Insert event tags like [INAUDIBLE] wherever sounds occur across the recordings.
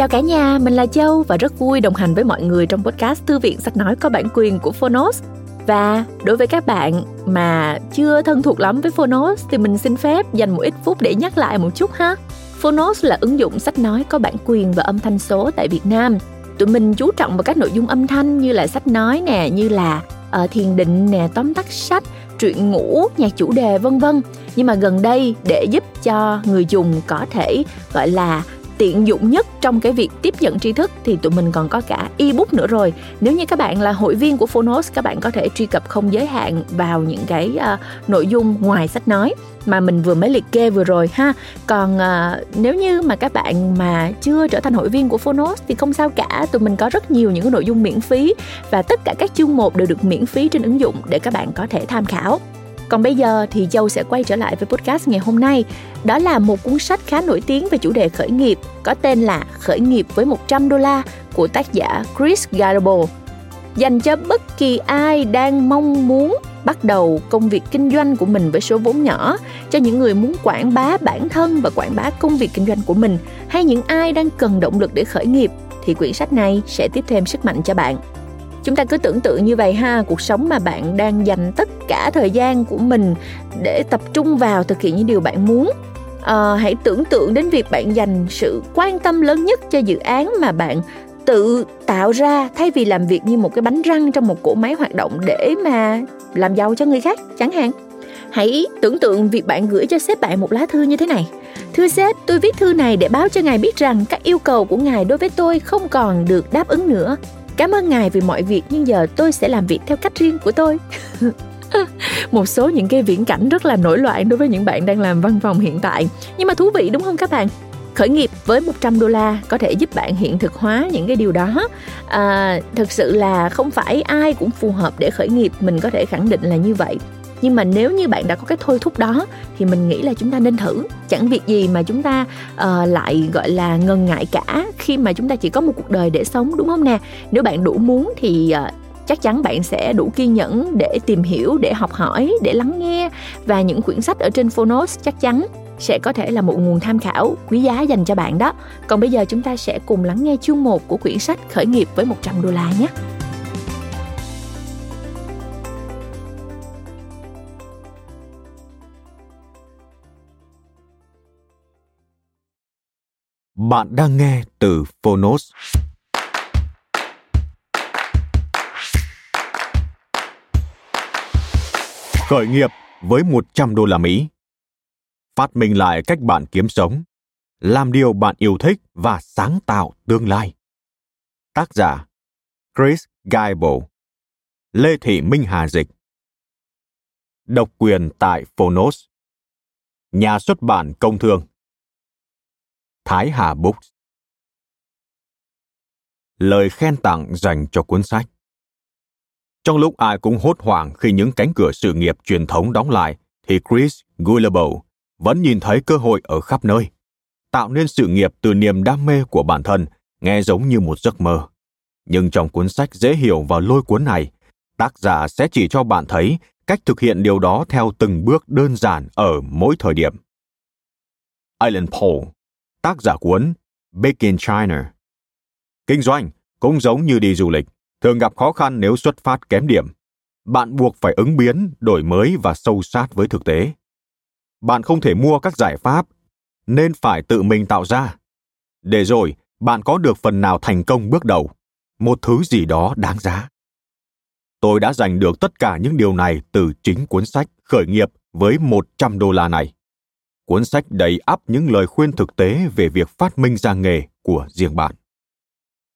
Chào cả nhà, mình là Châu và rất vui đồng hành với mọi người trong podcast Thư viện sách nói có bản quyền của Phonos. Và đối với các bạn mà chưa thân thuộc lắm với Phonos thì mình xin phép dành một ít phút để nhắc lại một chút ha. Phonos là ứng dụng sách nói có bản quyền và âm thanh số tại Việt Nam. Tụi mình chú trọng vào các nội dung âm thanh như là sách nói nè, như là uh, thiền định nè, tóm tắt sách, truyện ngủ, nhạc chủ đề vân vân. Nhưng mà gần đây để giúp cho người dùng có thể gọi là tiện dụng nhất trong cái việc tiếp nhận tri thức thì tụi mình còn có cả ebook nữa rồi. Nếu như các bạn là hội viên của Phonos các bạn có thể truy cập không giới hạn vào những cái uh, nội dung ngoài sách nói mà mình vừa mới liệt kê vừa rồi ha. Còn uh, nếu như mà các bạn mà chưa trở thành hội viên của Phonos thì không sao cả tụi mình có rất nhiều những cái nội dung miễn phí và tất cả các chương một đều được miễn phí trên ứng dụng để các bạn có thể tham khảo còn bây giờ thì Châu sẽ quay trở lại với podcast ngày hôm nay. Đó là một cuốn sách khá nổi tiếng về chủ đề khởi nghiệp có tên là Khởi nghiệp với 100 đô la của tác giả Chris Garibaldi. Dành cho bất kỳ ai đang mong muốn bắt đầu công việc kinh doanh của mình với số vốn nhỏ, cho những người muốn quảng bá bản thân và quảng bá công việc kinh doanh của mình, hay những ai đang cần động lực để khởi nghiệp thì quyển sách này sẽ tiếp thêm sức mạnh cho bạn chúng ta cứ tưởng tượng như vậy ha cuộc sống mà bạn đang dành tất cả thời gian của mình để tập trung vào thực hiện những điều bạn muốn. À, hãy tưởng tượng đến việc bạn dành sự quan tâm lớn nhất cho dự án mà bạn tự tạo ra thay vì làm việc như một cái bánh răng trong một cỗ máy hoạt động để mà làm giàu cho người khác chẳng hạn. Hãy tưởng tượng việc bạn gửi cho sếp bạn một lá thư như thế này. Thưa sếp tôi viết thư này để báo cho ngài biết rằng các yêu cầu của ngài đối với tôi không còn được đáp ứng nữa. Cảm ơn ngài vì mọi việc nhưng giờ tôi sẽ làm việc theo cách riêng của tôi. [LAUGHS] một số những cái viễn cảnh rất là nổi loạn đối với những bạn đang làm văn phòng hiện tại. Nhưng mà thú vị đúng không các bạn? khởi nghiệp với 100 đô la có thể giúp bạn hiện thực hóa những cái điều đó à, thực sự là không phải ai cũng phù hợp để khởi nghiệp mình có thể khẳng định là như vậy nhưng mà nếu như bạn đã có cái thôi thúc đó thì mình nghĩ là chúng ta nên thử chẳng việc gì mà chúng ta uh, lại gọi là ngần ngại cả khi mà chúng ta chỉ có một cuộc đời để sống đúng không nè nếu bạn đủ muốn thì uh, chắc chắn bạn sẽ đủ kiên nhẫn để tìm hiểu để học hỏi để lắng nghe và những quyển sách ở trên phonos chắc chắn sẽ có thể là một nguồn tham khảo quý giá dành cho bạn đó. Còn bây giờ chúng ta sẽ cùng lắng nghe chương 1 của quyển sách Khởi nghiệp với 100 đô la nhé. Bạn đang nghe từ Phonos. Khởi nghiệp với 100 đô la Mỹ. Phát minh lại cách bạn kiếm sống, làm điều bạn yêu thích và sáng tạo tương lai. Tác giả Chris Gable Lê Thị Minh Hà Dịch Độc quyền tại Phonos Nhà xuất bản Công Thương Thái Hà Books Lời khen tặng dành cho cuốn sách Trong lúc ai cũng hốt hoảng khi những cánh cửa sự nghiệp truyền thống đóng lại, thì Chris Guillebeau vẫn nhìn thấy cơ hội ở khắp nơi. Tạo nên sự nghiệp từ niềm đam mê của bản thân, nghe giống như một giấc mơ. Nhưng trong cuốn sách dễ hiểu và lôi cuốn này, tác giả sẽ chỉ cho bạn thấy cách thực hiện điều đó theo từng bước đơn giản ở mỗi thời điểm. Alan Paul tác giả cuốn Big in China. Kinh doanh cũng giống như đi du lịch, thường gặp khó khăn nếu xuất phát kém điểm. Bạn buộc phải ứng biến, đổi mới và sâu sát với thực tế. Bạn không thể mua các giải pháp, nên phải tự mình tạo ra. Để rồi, bạn có được phần nào thành công bước đầu, một thứ gì đó đáng giá. Tôi đã giành được tất cả những điều này từ chính cuốn sách khởi nghiệp với 100 đô la này cuốn sách đầy ắp những lời khuyên thực tế về việc phát minh ra nghề của riêng bạn.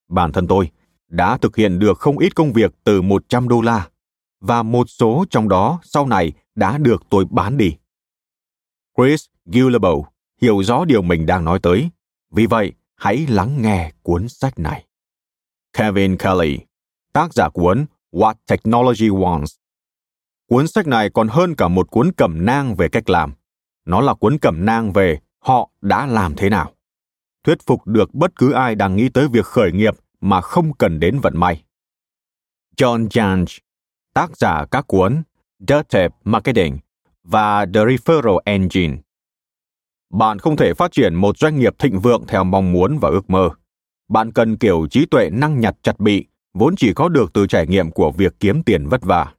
Bản thân tôi đã thực hiện được không ít công việc từ 100 đô la và một số trong đó sau này đã được tôi bán đi. Chris Gillibo hiểu rõ điều mình đang nói tới, vì vậy hãy lắng nghe cuốn sách này. Kevin Kelly, tác giả cuốn What Technology Wants. Cuốn sách này còn hơn cả một cuốn cẩm nang về cách làm nó là cuốn cẩm nang về họ đã làm thế nào. Thuyết phục được bất cứ ai đang nghĩ tới việc khởi nghiệp mà không cần đến vận may. John Jantsch, tác giả các cuốn The Marketing và The Referral Engine. Bạn không thể phát triển một doanh nghiệp thịnh vượng theo mong muốn và ước mơ. bạn cần kiểu trí tuệ năng nhặt chặt bị, vốn chỉ có được từ trải nghiệm của việc kiếm tiền vất vả.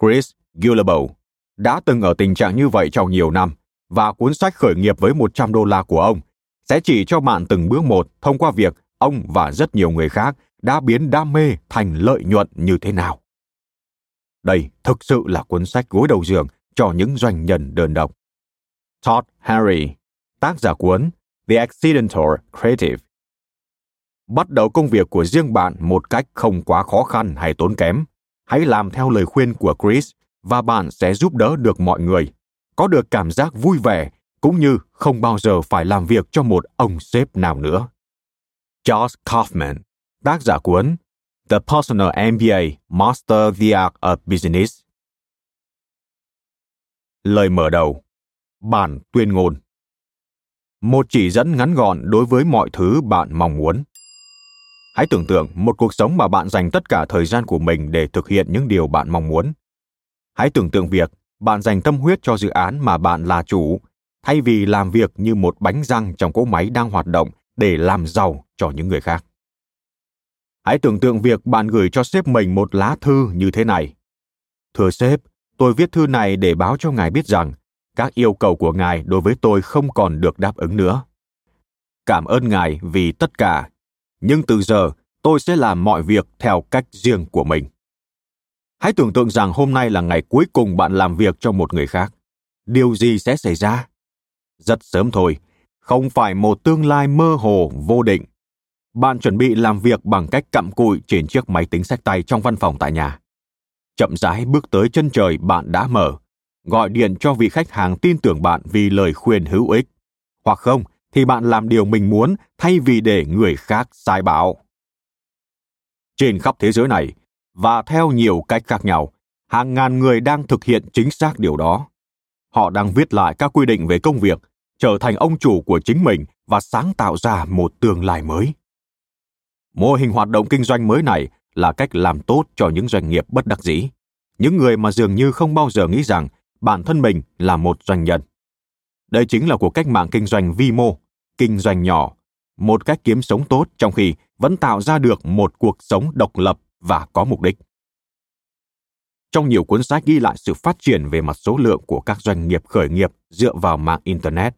Chris Gillable đã từng ở tình trạng như vậy trong nhiều năm và cuốn sách khởi nghiệp với 100 đô la của ông sẽ chỉ cho bạn từng bước một thông qua việc ông và rất nhiều người khác đã biến đam mê thành lợi nhuận như thế nào. Đây thực sự là cuốn sách gối đầu giường cho những doanh nhân đơn độc. Todd Harry, tác giả cuốn The Accidental Creative. Bắt đầu công việc của riêng bạn một cách không quá khó khăn hay tốn kém. Hãy làm theo lời khuyên của Chris và bạn sẽ giúp đỡ được mọi người, có được cảm giác vui vẻ cũng như không bao giờ phải làm việc cho một ông sếp nào nữa. Josh Kaufman, tác giả cuốn The Personal MBA Master the Art of Business. Lời mở đầu Bản tuyên ngôn Một chỉ dẫn ngắn gọn đối với mọi thứ bạn mong muốn. Hãy tưởng tượng một cuộc sống mà bạn dành tất cả thời gian của mình để thực hiện những điều bạn mong muốn. Hãy tưởng tượng việc bạn dành tâm huyết cho dự án mà bạn là chủ, thay vì làm việc như một bánh răng trong cỗ máy đang hoạt động để làm giàu cho những người khác. Hãy tưởng tượng việc bạn gửi cho sếp mình một lá thư như thế này. Thưa sếp, tôi viết thư này để báo cho ngài biết rằng các yêu cầu của ngài đối với tôi không còn được đáp ứng nữa. Cảm ơn ngài vì tất cả, nhưng từ giờ tôi sẽ làm mọi việc theo cách riêng của mình. Hãy tưởng tượng rằng hôm nay là ngày cuối cùng bạn làm việc cho một người khác. Điều gì sẽ xảy ra? Rất sớm thôi, không phải một tương lai mơ hồ vô định. Bạn chuẩn bị làm việc bằng cách cặm cụi trên chiếc máy tính sách tay trong văn phòng tại nhà. Chậm rãi bước tới chân trời bạn đã mở, gọi điện cho vị khách hàng tin tưởng bạn vì lời khuyên hữu ích. Hoặc không, thì bạn làm điều mình muốn thay vì để người khác sai bảo. Trên khắp thế giới này, và theo nhiều cách khác nhau, hàng ngàn người đang thực hiện chính xác điều đó. Họ đang viết lại các quy định về công việc, trở thành ông chủ của chính mình và sáng tạo ra một tương lai mới. Mô hình hoạt động kinh doanh mới này là cách làm tốt cho những doanh nghiệp bất đắc dĩ, những người mà dường như không bao giờ nghĩ rằng bản thân mình là một doanh nhân. Đây chính là cuộc cách mạng kinh doanh vi mô, kinh doanh nhỏ, một cách kiếm sống tốt trong khi vẫn tạo ra được một cuộc sống độc lập và có mục đích. Trong nhiều cuốn sách ghi lại sự phát triển về mặt số lượng của các doanh nghiệp khởi nghiệp dựa vào mạng Internet,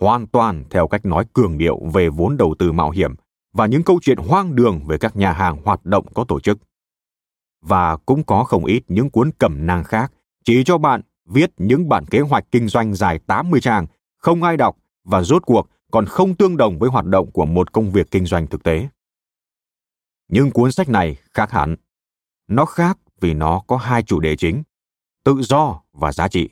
hoàn toàn theo cách nói cường điệu về vốn đầu tư mạo hiểm và những câu chuyện hoang đường về các nhà hàng hoạt động có tổ chức. Và cũng có không ít những cuốn cẩm nang khác chỉ cho bạn viết những bản kế hoạch kinh doanh dài 80 trang, không ai đọc và rốt cuộc còn không tương đồng với hoạt động của một công việc kinh doanh thực tế. Nhưng cuốn sách này khác hẳn. Nó khác vì nó có hai chủ đề chính, tự do và giá trị.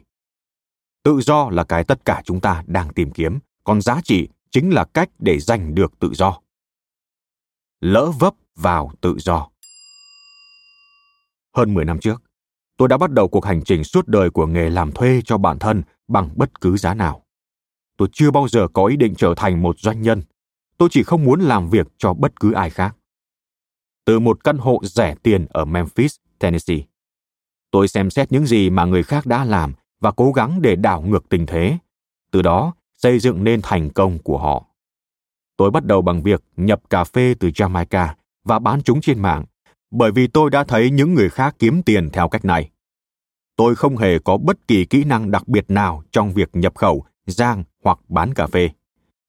Tự do là cái tất cả chúng ta đang tìm kiếm, còn giá trị chính là cách để giành được tự do. Lỡ vấp vào tự do. Hơn 10 năm trước, tôi đã bắt đầu cuộc hành trình suốt đời của nghề làm thuê cho bản thân bằng bất cứ giá nào. Tôi chưa bao giờ có ý định trở thành một doanh nhân. Tôi chỉ không muốn làm việc cho bất cứ ai khác từ một căn hộ rẻ tiền ở Memphis, Tennessee. Tôi xem xét những gì mà người khác đã làm và cố gắng để đảo ngược tình thế, từ đó xây dựng nên thành công của họ. Tôi bắt đầu bằng việc nhập cà phê từ Jamaica và bán chúng trên mạng, bởi vì tôi đã thấy những người khác kiếm tiền theo cách này. Tôi không hề có bất kỳ kỹ năng đặc biệt nào trong việc nhập khẩu, rang hoặc bán cà phê.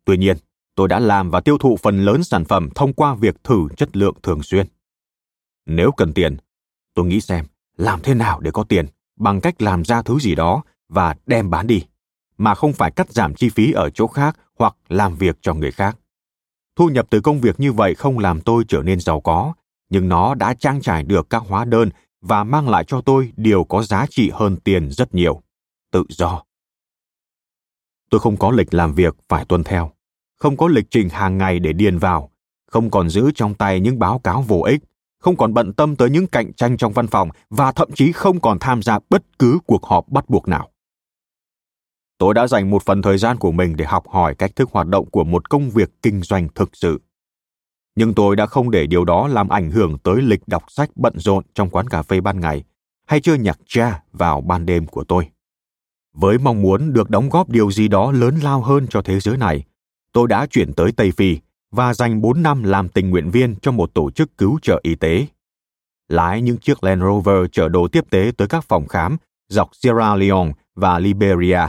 Tuy nhiên, tôi đã làm và tiêu thụ phần lớn sản phẩm thông qua việc thử chất lượng thường xuyên. Nếu cần tiền, tôi nghĩ xem làm thế nào để có tiền bằng cách làm ra thứ gì đó và đem bán đi, mà không phải cắt giảm chi phí ở chỗ khác hoặc làm việc cho người khác. Thu nhập từ công việc như vậy không làm tôi trở nên giàu có, nhưng nó đã trang trải được các hóa đơn và mang lại cho tôi điều có giá trị hơn tiền rất nhiều, tự do. Tôi không có lịch làm việc phải tuân theo không có lịch trình hàng ngày để điền vào, không còn giữ trong tay những báo cáo vô ích, không còn bận tâm tới những cạnh tranh trong văn phòng và thậm chí không còn tham gia bất cứ cuộc họp bắt buộc nào. Tôi đã dành một phần thời gian của mình để học hỏi cách thức hoạt động của một công việc kinh doanh thực sự. Nhưng tôi đã không để điều đó làm ảnh hưởng tới lịch đọc sách bận rộn trong quán cà phê ban ngày hay chơi nhạc cha vào ban đêm của tôi. Với mong muốn được đóng góp điều gì đó lớn lao hơn cho thế giới này, tôi đã chuyển tới Tây Phi và dành 4 năm làm tình nguyện viên cho một tổ chức cứu trợ y tế. Lái những chiếc Land Rover chở đồ tiếp tế tới các phòng khám dọc Sierra Leone và Liberia.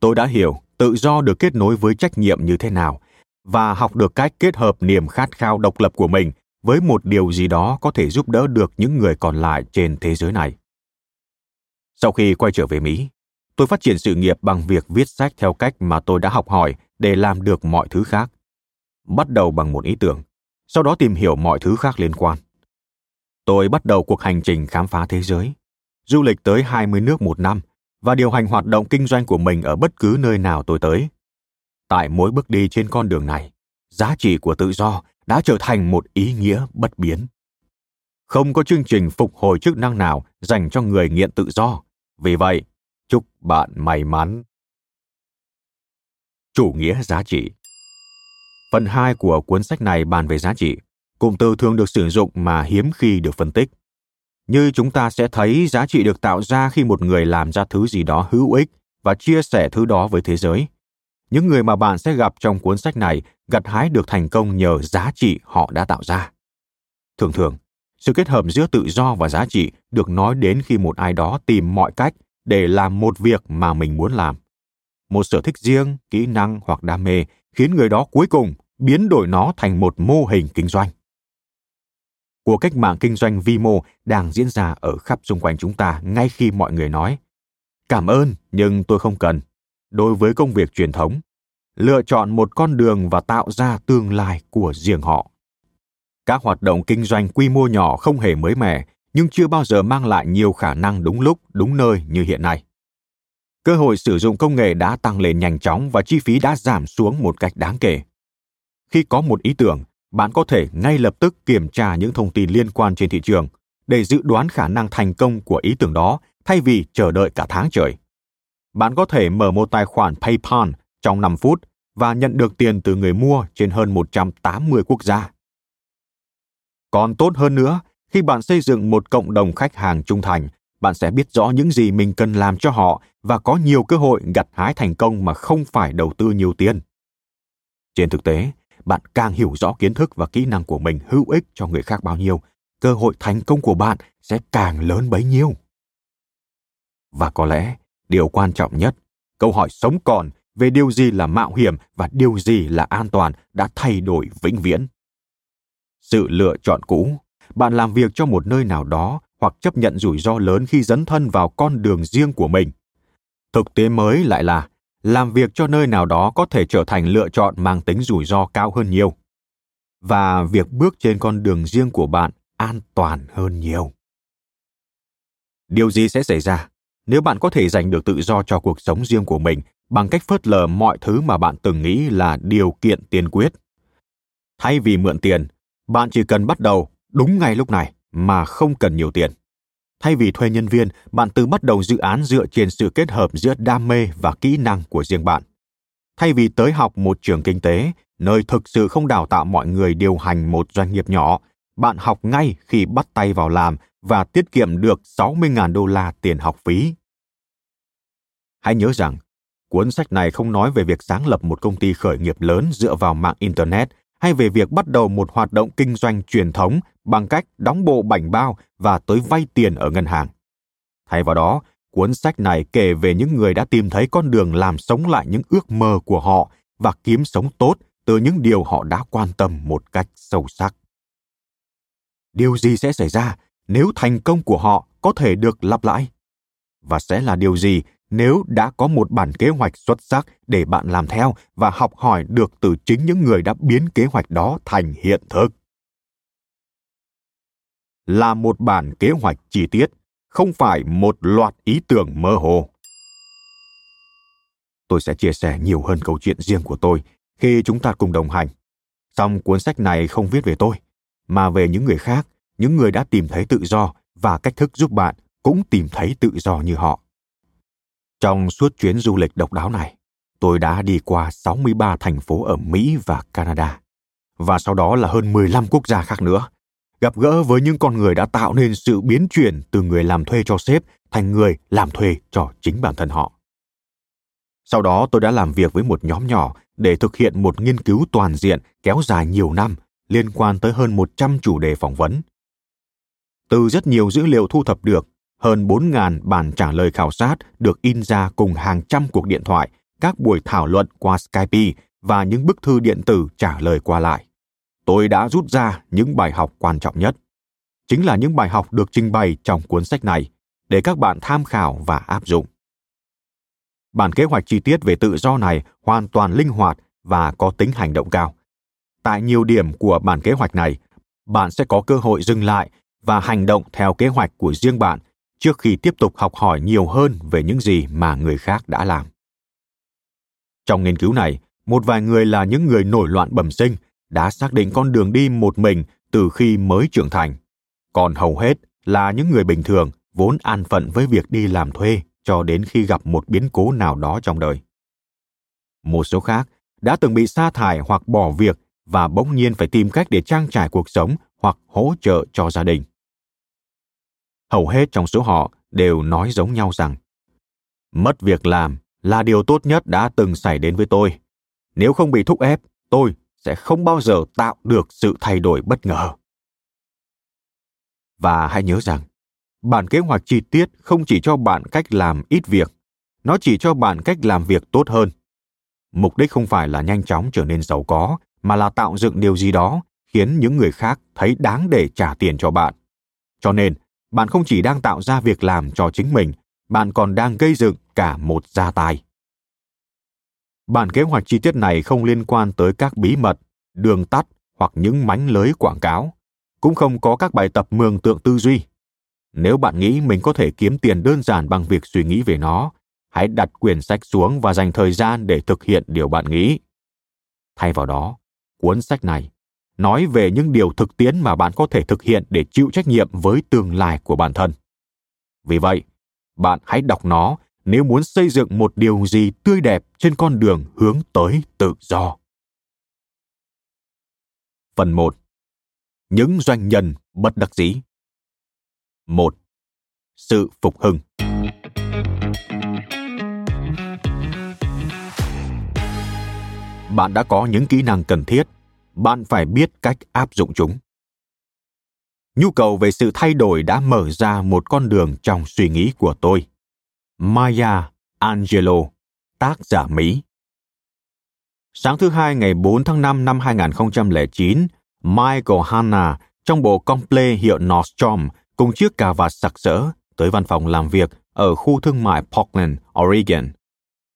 Tôi đã hiểu tự do được kết nối với trách nhiệm như thế nào và học được cách kết hợp niềm khát khao độc lập của mình với một điều gì đó có thể giúp đỡ được những người còn lại trên thế giới này. Sau khi quay trở về Mỹ, tôi phát triển sự nghiệp bằng việc viết sách theo cách mà tôi đã học hỏi để làm được mọi thứ khác. Bắt đầu bằng một ý tưởng, sau đó tìm hiểu mọi thứ khác liên quan. Tôi bắt đầu cuộc hành trình khám phá thế giới, du lịch tới 20 nước một năm và điều hành hoạt động kinh doanh của mình ở bất cứ nơi nào tôi tới. Tại mỗi bước đi trên con đường này, giá trị của tự do đã trở thành một ý nghĩa bất biến. Không có chương trình phục hồi chức năng nào dành cho người nghiện tự do. Vì vậy, chúc bạn may mắn. Chủ nghĩa giá trị Phần 2 của cuốn sách này bàn về giá trị. Cụm từ thường được sử dụng mà hiếm khi được phân tích. Như chúng ta sẽ thấy giá trị được tạo ra khi một người làm ra thứ gì đó hữu ích và chia sẻ thứ đó với thế giới. Những người mà bạn sẽ gặp trong cuốn sách này gặt hái được thành công nhờ giá trị họ đã tạo ra. Thường thường, sự kết hợp giữa tự do và giá trị được nói đến khi một ai đó tìm mọi cách để làm một việc mà mình muốn làm. Một sở thích riêng, kỹ năng hoặc đam mê khiến người đó cuối cùng biến đổi nó thành một mô hình kinh doanh. Cuộc cách mạng kinh doanh vi mô đang diễn ra ở khắp xung quanh chúng ta ngay khi mọi người nói cảm ơn nhưng tôi không cần. Đối với công việc truyền thống lựa chọn một con đường và tạo ra tương lai của riêng họ. Các hoạt động kinh doanh quy mô nhỏ không hề mới mẻ nhưng chưa bao giờ mang lại nhiều khả năng đúng lúc đúng nơi như hiện nay cơ hội sử dụng công nghệ đã tăng lên nhanh chóng và chi phí đã giảm xuống một cách đáng kể khi có một ý tưởng bạn có thể ngay lập tức kiểm tra những thông tin liên quan trên thị trường để dự đoán khả năng thành công của ý tưởng đó thay vì chờ đợi cả tháng trời. Bạn có thể mở một tài khoản PayPal trong 5 phút và nhận được tiền từ người mua trên hơn 180 quốc gia. Còn tốt hơn nữa, khi bạn xây dựng một cộng đồng khách hàng trung thành, bạn sẽ biết rõ những gì mình cần làm cho họ và có nhiều cơ hội gặt hái thành công mà không phải đầu tư nhiều tiền. Trên thực tế, bạn càng hiểu rõ kiến thức và kỹ năng của mình hữu ích cho người khác bao nhiêu, cơ hội thành công của bạn sẽ càng lớn bấy nhiêu. Và có lẽ, điều quan trọng nhất, câu hỏi sống còn về điều gì là mạo hiểm và điều gì là an toàn đã thay đổi vĩnh viễn. Sự lựa chọn cũ, bạn làm việc cho một nơi nào đó hoặc chấp nhận rủi ro lớn khi dấn thân vào con đường riêng của mình. Thực tế mới lại là, làm việc cho nơi nào đó có thể trở thành lựa chọn mang tính rủi ro cao hơn nhiều. Và việc bước trên con đường riêng của bạn an toàn hơn nhiều. Điều gì sẽ xảy ra nếu bạn có thể giành được tự do cho cuộc sống riêng của mình bằng cách phớt lờ mọi thứ mà bạn từng nghĩ là điều kiện tiên quyết? Thay vì mượn tiền, bạn chỉ cần bắt đầu đúng ngay lúc này mà không cần nhiều tiền Thay vì thuê nhân viên, bạn tự bắt đầu dự án dựa trên sự kết hợp giữa đam mê và kỹ năng của riêng bạn. Thay vì tới học một trường kinh tế, nơi thực sự không đào tạo mọi người điều hành một doanh nghiệp nhỏ, bạn học ngay khi bắt tay vào làm và tiết kiệm được 60.000 đô la tiền học phí. Hãy nhớ rằng, cuốn sách này không nói về việc sáng lập một công ty khởi nghiệp lớn dựa vào mạng Internet hay về việc bắt đầu một hoạt động kinh doanh truyền thống bằng cách đóng bộ bảnh bao và tới vay tiền ở ngân hàng. Thay vào đó, cuốn sách này kể về những người đã tìm thấy con đường làm sống lại những ước mơ của họ và kiếm sống tốt từ những điều họ đã quan tâm một cách sâu sắc. Điều gì sẽ xảy ra nếu thành công của họ có thể được lặp lại? Và sẽ là điều gì nếu đã có một bản kế hoạch xuất sắc để bạn làm theo và học hỏi được từ chính những người đã biến kế hoạch đó thành hiện thực là một bản kế hoạch chi tiết không phải một loạt ý tưởng mơ hồ. Tôi sẽ chia sẻ nhiều hơn câu chuyện riêng của tôi khi chúng ta cùng đồng hành. Song cuốn sách này không viết về tôi mà về những người khác những người đã tìm thấy tự do và cách thức giúp bạn cũng tìm thấy tự do như họ. Trong suốt chuyến du lịch độc đáo này, tôi đã đi qua 63 thành phố ở Mỹ và Canada, và sau đó là hơn 15 quốc gia khác nữa, gặp gỡ với những con người đã tạo nên sự biến chuyển từ người làm thuê cho sếp thành người làm thuê cho chính bản thân họ. Sau đó tôi đã làm việc với một nhóm nhỏ để thực hiện một nghiên cứu toàn diện kéo dài nhiều năm liên quan tới hơn 100 chủ đề phỏng vấn. Từ rất nhiều dữ liệu thu thập được, hơn 4.000 bản trả lời khảo sát được in ra cùng hàng trăm cuộc điện thoại, các buổi thảo luận qua Skype và những bức thư điện tử trả lời qua lại. Tôi đã rút ra những bài học quan trọng nhất. Chính là những bài học được trình bày trong cuốn sách này để các bạn tham khảo và áp dụng. Bản kế hoạch chi tiết về tự do này hoàn toàn linh hoạt và có tính hành động cao. Tại nhiều điểm của bản kế hoạch này, bạn sẽ có cơ hội dừng lại và hành động theo kế hoạch của riêng bạn trước khi tiếp tục học hỏi nhiều hơn về những gì mà người khác đã làm. Trong nghiên cứu này, một vài người là những người nổi loạn bẩm sinh đã xác định con đường đi một mình từ khi mới trưởng thành, còn hầu hết là những người bình thường vốn an phận với việc đi làm thuê cho đến khi gặp một biến cố nào đó trong đời. Một số khác đã từng bị sa thải hoặc bỏ việc và bỗng nhiên phải tìm cách để trang trải cuộc sống hoặc hỗ trợ cho gia đình. Hầu hết trong số họ đều nói giống nhau rằng mất việc làm là điều tốt nhất đã từng xảy đến với tôi. Nếu không bị thúc ép, tôi sẽ không bao giờ tạo được sự thay đổi bất ngờ. Và hãy nhớ rằng, bản kế hoạch chi tiết không chỉ cho bạn cách làm ít việc, nó chỉ cho bạn cách làm việc tốt hơn. Mục đích không phải là nhanh chóng trở nên giàu có, mà là tạo dựng điều gì đó khiến những người khác thấy đáng để trả tiền cho bạn. Cho nên, bạn không chỉ đang tạo ra việc làm cho chính mình, bạn còn đang gây dựng cả một gia tài. Bản kế hoạch chi tiết này không liên quan tới các bí mật, đường tắt hoặc những mánh lới quảng cáo, cũng không có các bài tập mường tượng tư duy. Nếu bạn nghĩ mình có thể kiếm tiền đơn giản bằng việc suy nghĩ về nó, hãy đặt quyển sách xuống và dành thời gian để thực hiện điều bạn nghĩ. Thay vào đó, cuốn sách này nói về những điều thực tiễn mà bạn có thể thực hiện để chịu trách nhiệm với tương lai của bản thân. Vì vậy, bạn hãy đọc nó nếu muốn xây dựng một điều gì tươi đẹp trên con đường hướng tới tự do. Phần 1. Những doanh nhân bất đắc dĩ. 1. Sự phục hưng. Bạn đã có những kỹ năng cần thiết, bạn phải biết cách áp dụng chúng. Nhu cầu về sự thay đổi đã mở ra một con đường trong suy nghĩ của tôi Maya Angelou, tác giả Mỹ. Sáng thứ hai ngày 4 tháng 5 năm 2009, Michael Hanna trong bộ comple hiệu Nordstrom cùng chiếc cà vạt sặc sỡ tới văn phòng làm việc ở khu thương mại Portland, Oregon.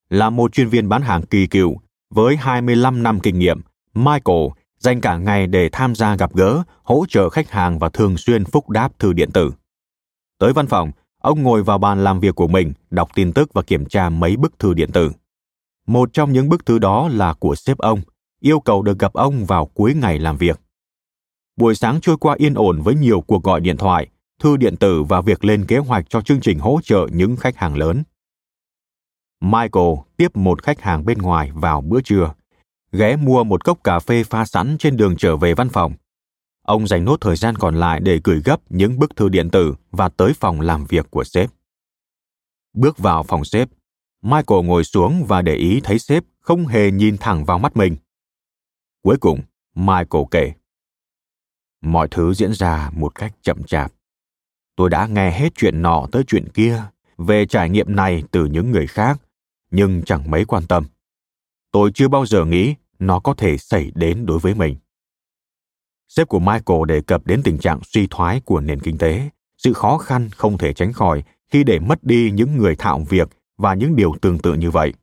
Là một chuyên viên bán hàng kỳ cựu với 25 năm kinh nghiệm, Michael dành cả ngày để tham gia gặp gỡ, hỗ trợ khách hàng và thường xuyên phúc đáp thư điện tử. Tới văn phòng, Ông ngồi vào bàn làm việc của mình, đọc tin tức và kiểm tra mấy bức thư điện tử. Một trong những bức thư đó là của sếp ông, yêu cầu được gặp ông vào cuối ngày làm việc. Buổi sáng trôi qua yên ổn với nhiều cuộc gọi điện thoại, thư điện tử và việc lên kế hoạch cho chương trình hỗ trợ những khách hàng lớn. Michael tiếp một khách hàng bên ngoài vào bữa trưa, ghé mua một cốc cà phê pha sẵn trên đường trở về văn phòng. Ông dành nốt thời gian còn lại để gửi gấp những bức thư điện tử và tới phòng làm việc của sếp. Bước vào phòng sếp, Michael ngồi xuống và để ý thấy sếp không hề nhìn thẳng vào mắt mình. Cuối cùng, Michael kể. Mọi thứ diễn ra một cách chậm chạp. Tôi đã nghe hết chuyện nọ tới chuyện kia về trải nghiệm này từ những người khác, nhưng chẳng mấy quan tâm. Tôi chưa bao giờ nghĩ nó có thể xảy đến đối với mình. Sếp của Michael đề cập đến tình trạng suy thoái của nền kinh tế, sự khó khăn không thể tránh khỏi khi để mất đi những người thạo việc và những điều tương tự như vậy.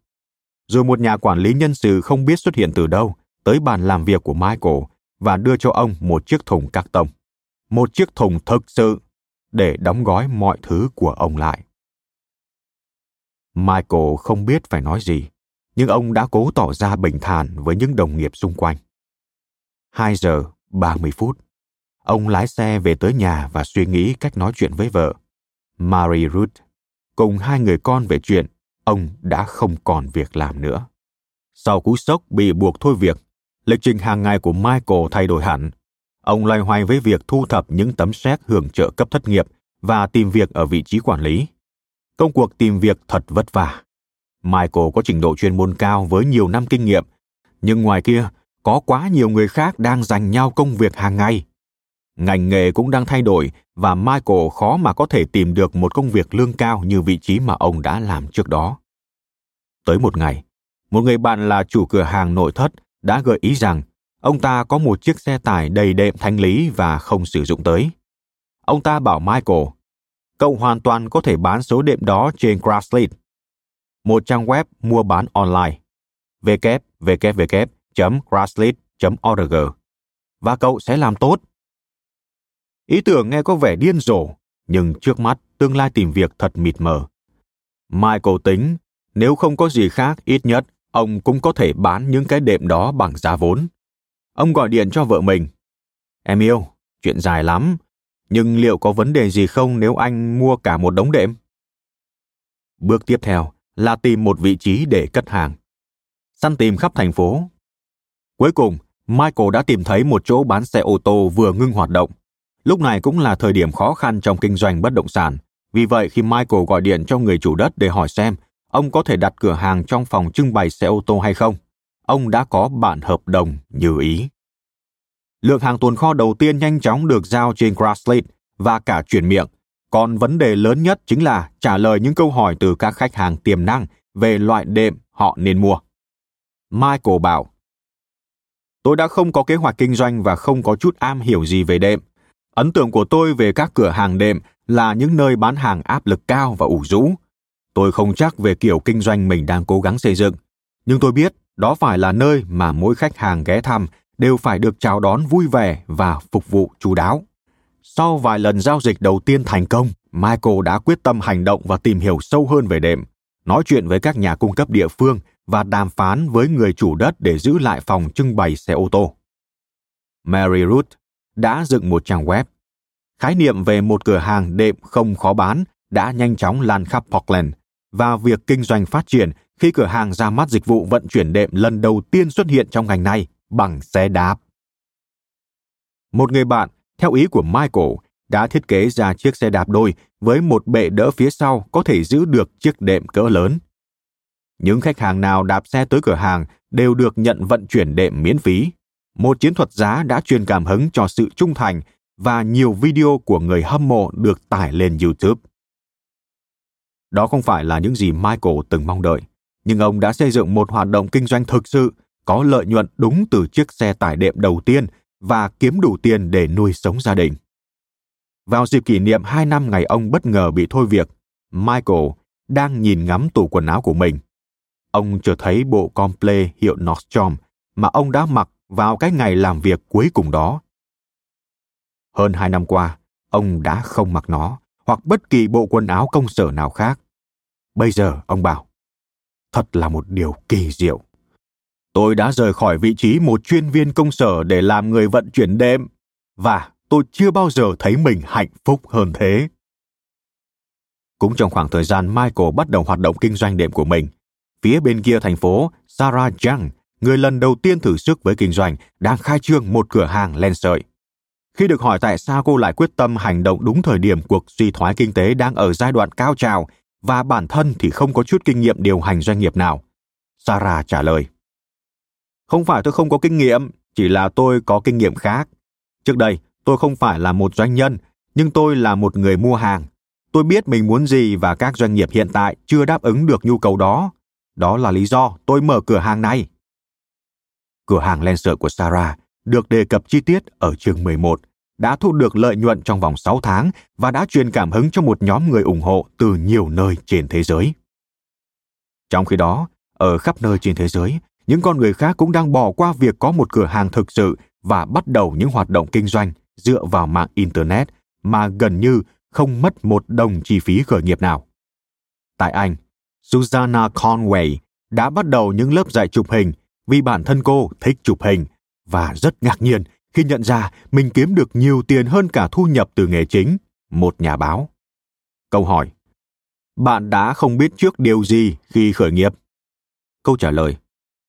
Rồi một nhà quản lý nhân sự không biết xuất hiện từ đâu tới bàn làm việc của Michael và đưa cho ông một chiếc thùng các tông. Một chiếc thùng thực sự để đóng gói mọi thứ của ông lại. Michael không biết phải nói gì, nhưng ông đã cố tỏ ra bình thản với những đồng nghiệp xung quanh. Hai giờ 30 phút. Ông lái xe về tới nhà và suy nghĩ cách nói chuyện với vợ. Mary Ruth, cùng hai người con về chuyện ông đã không còn việc làm nữa. Sau cú sốc bị buộc thôi việc, lịch trình hàng ngày của Michael thay đổi hẳn. Ông loay hoay với việc thu thập những tấm séc hưởng trợ cấp thất nghiệp và tìm việc ở vị trí quản lý. Công cuộc tìm việc thật vất vả. Michael có trình độ chuyên môn cao với nhiều năm kinh nghiệm, nhưng ngoài kia có quá nhiều người khác đang giành nhau công việc hàng ngày. Ngành nghề cũng đang thay đổi và Michael khó mà có thể tìm được một công việc lương cao như vị trí mà ông đã làm trước đó. Tới một ngày, một người bạn là chủ cửa hàng nội thất đã gợi ý rằng ông ta có một chiếc xe tải đầy đệm thanh lý và không sử dụng tới. Ông ta bảo Michael, cậu hoàn toàn có thể bán số đệm đó trên Craigslist, một trang web mua bán online grasslit.org và cậu sẽ làm tốt. Ý tưởng nghe có vẻ điên rồ, nhưng trước mắt tương lai tìm việc thật mịt mờ. Michael tính, nếu không có gì khác, ít nhất ông cũng có thể bán những cái đệm đó bằng giá vốn. Ông gọi điện cho vợ mình. Em yêu, chuyện dài lắm, nhưng liệu có vấn đề gì không nếu anh mua cả một đống đệm? Bước tiếp theo là tìm một vị trí để cất hàng. Săn tìm khắp thành phố. Cuối cùng, Michael đã tìm thấy một chỗ bán xe ô tô vừa ngưng hoạt động. Lúc này cũng là thời điểm khó khăn trong kinh doanh bất động sản. Vì vậy khi Michael gọi điện cho người chủ đất để hỏi xem ông có thể đặt cửa hàng trong phòng trưng bày xe ô tô hay không, ông đã có bản hợp đồng như ý. Lượng hàng tồn kho đầu tiên nhanh chóng được giao trên Craigslist và cả chuyển miệng. Còn vấn đề lớn nhất chính là trả lời những câu hỏi từ các khách hàng tiềm năng về loại đệm họ nên mua. Michael bảo, Tôi đã không có kế hoạch kinh doanh và không có chút am hiểu gì về đệm. Ấn tượng của tôi về các cửa hàng đệm là những nơi bán hàng áp lực cao và ủ rũ. Tôi không chắc về kiểu kinh doanh mình đang cố gắng xây dựng, nhưng tôi biết đó phải là nơi mà mỗi khách hàng ghé thăm đều phải được chào đón vui vẻ và phục vụ chú đáo. Sau vài lần giao dịch đầu tiên thành công, Michael đã quyết tâm hành động và tìm hiểu sâu hơn về đệm, nói chuyện với các nhà cung cấp địa phương và đàm phán với người chủ đất để giữ lại phòng trưng bày xe ô tô. Mary Ruth đã dựng một trang web. Khái niệm về một cửa hàng đệm không khó bán đã nhanh chóng lan khắp Portland và việc kinh doanh phát triển khi cửa hàng ra mắt dịch vụ vận chuyển đệm lần đầu tiên xuất hiện trong ngành này bằng xe đạp. Một người bạn, theo ý của Michael, đã thiết kế ra chiếc xe đạp đôi với một bệ đỡ phía sau có thể giữ được chiếc đệm cỡ lớn. Những khách hàng nào đạp xe tới cửa hàng đều được nhận vận chuyển đệm miễn phí. Một chiến thuật giá đã truyền cảm hứng cho sự trung thành và nhiều video của người hâm mộ được tải lên YouTube. Đó không phải là những gì Michael từng mong đợi, nhưng ông đã xây dựng một hoạt động kinh doanh thực sự có lợi nhuận đúng từ chiếc xe tải đệm đầu tiên và kiếm đủ tiền để nuôi sống gia đình. Vào dịp kỷ niệm 2 năm ngày ông bất ngờ bị thôi việc, Michael đang nhìn ngắm tủ quần áo của mình. Ông chợt thấy bộ comple hiệu Nordstrom mà ông đã mặc vào cái ngày làm việc cuối cùng đó. Hơn hai năm qua, ông đã không mặc nó hoặc bất kỳ bộ quần áo công sở nào khác. Bây giờ, ông bảo, thật là một điều kỳ diệu. Tôi đã rời khỏi vị trí một chuyên viên công sở để làm người vận chuyển đêm và tôi chưa bao giờ thấy mình hạnh phúc hơn thế. Cũng trong khoảng thời gian Michael bắt đầu hoạt động kinh doanh đệm của mình, phía bên kia thành phố, Sarah Young, người lần đầu tiên thử sức với kinh doanh, đang khai trương một cửa hàng len sợi. Khi được hỏi tại sao cô lại quyết tâm hành động đúng thời điểm cuộc suy thoái kinh tế đang ở giai đoạn cao trào và bản thân thì không có chút kinh nghiệm điều hành doanh nghiệp nào, Sarah trả lời. Không phải tôi không có kinh nghiệm, chỉ là tôi có kinh nghiệm khác. Trước đây, tôi không phải là một doanh nhân, nhưng tôi là một người mua hàng. Tôi biết mình muốn gì và các doanh nghiệp hiện tại chưa đáp ứng được nhu cầu đó. Đó là lý do tôi mở cửa hàng này. Cửa hàng len sợi của Sarah được đề cập chi tiết ở chương 11, đã thu được lợi nhuận trong vòng 6 tháng và đã truyền cảm hứng cho một nhóm người ủng hộ từ nhiều nơi trên thế giới. Trong khi đó, ở khắp nơi trên thế giới, những con người khác cũng đang bỏ qua việc có một cửa hàng thực sự và bắt đầu những hoạt động kinh doanh dựa vào mạng internet mà gần như không mất một đồng chi phí khởi nghiệp nào. Tại Anh, Susanna Conway đã bắt đầu những lớp dạy chụp hình vì bản thân cô thích chụp hình và rất ngạc nhiên khi nhận ra mình kiếm được nhiều tiền hơn cả thu nhập từ nghề chính, một nhà báo. Câu hỏi: Bạn đã không biết trước điều gì khi khởi nghiệp? Câu trả lời: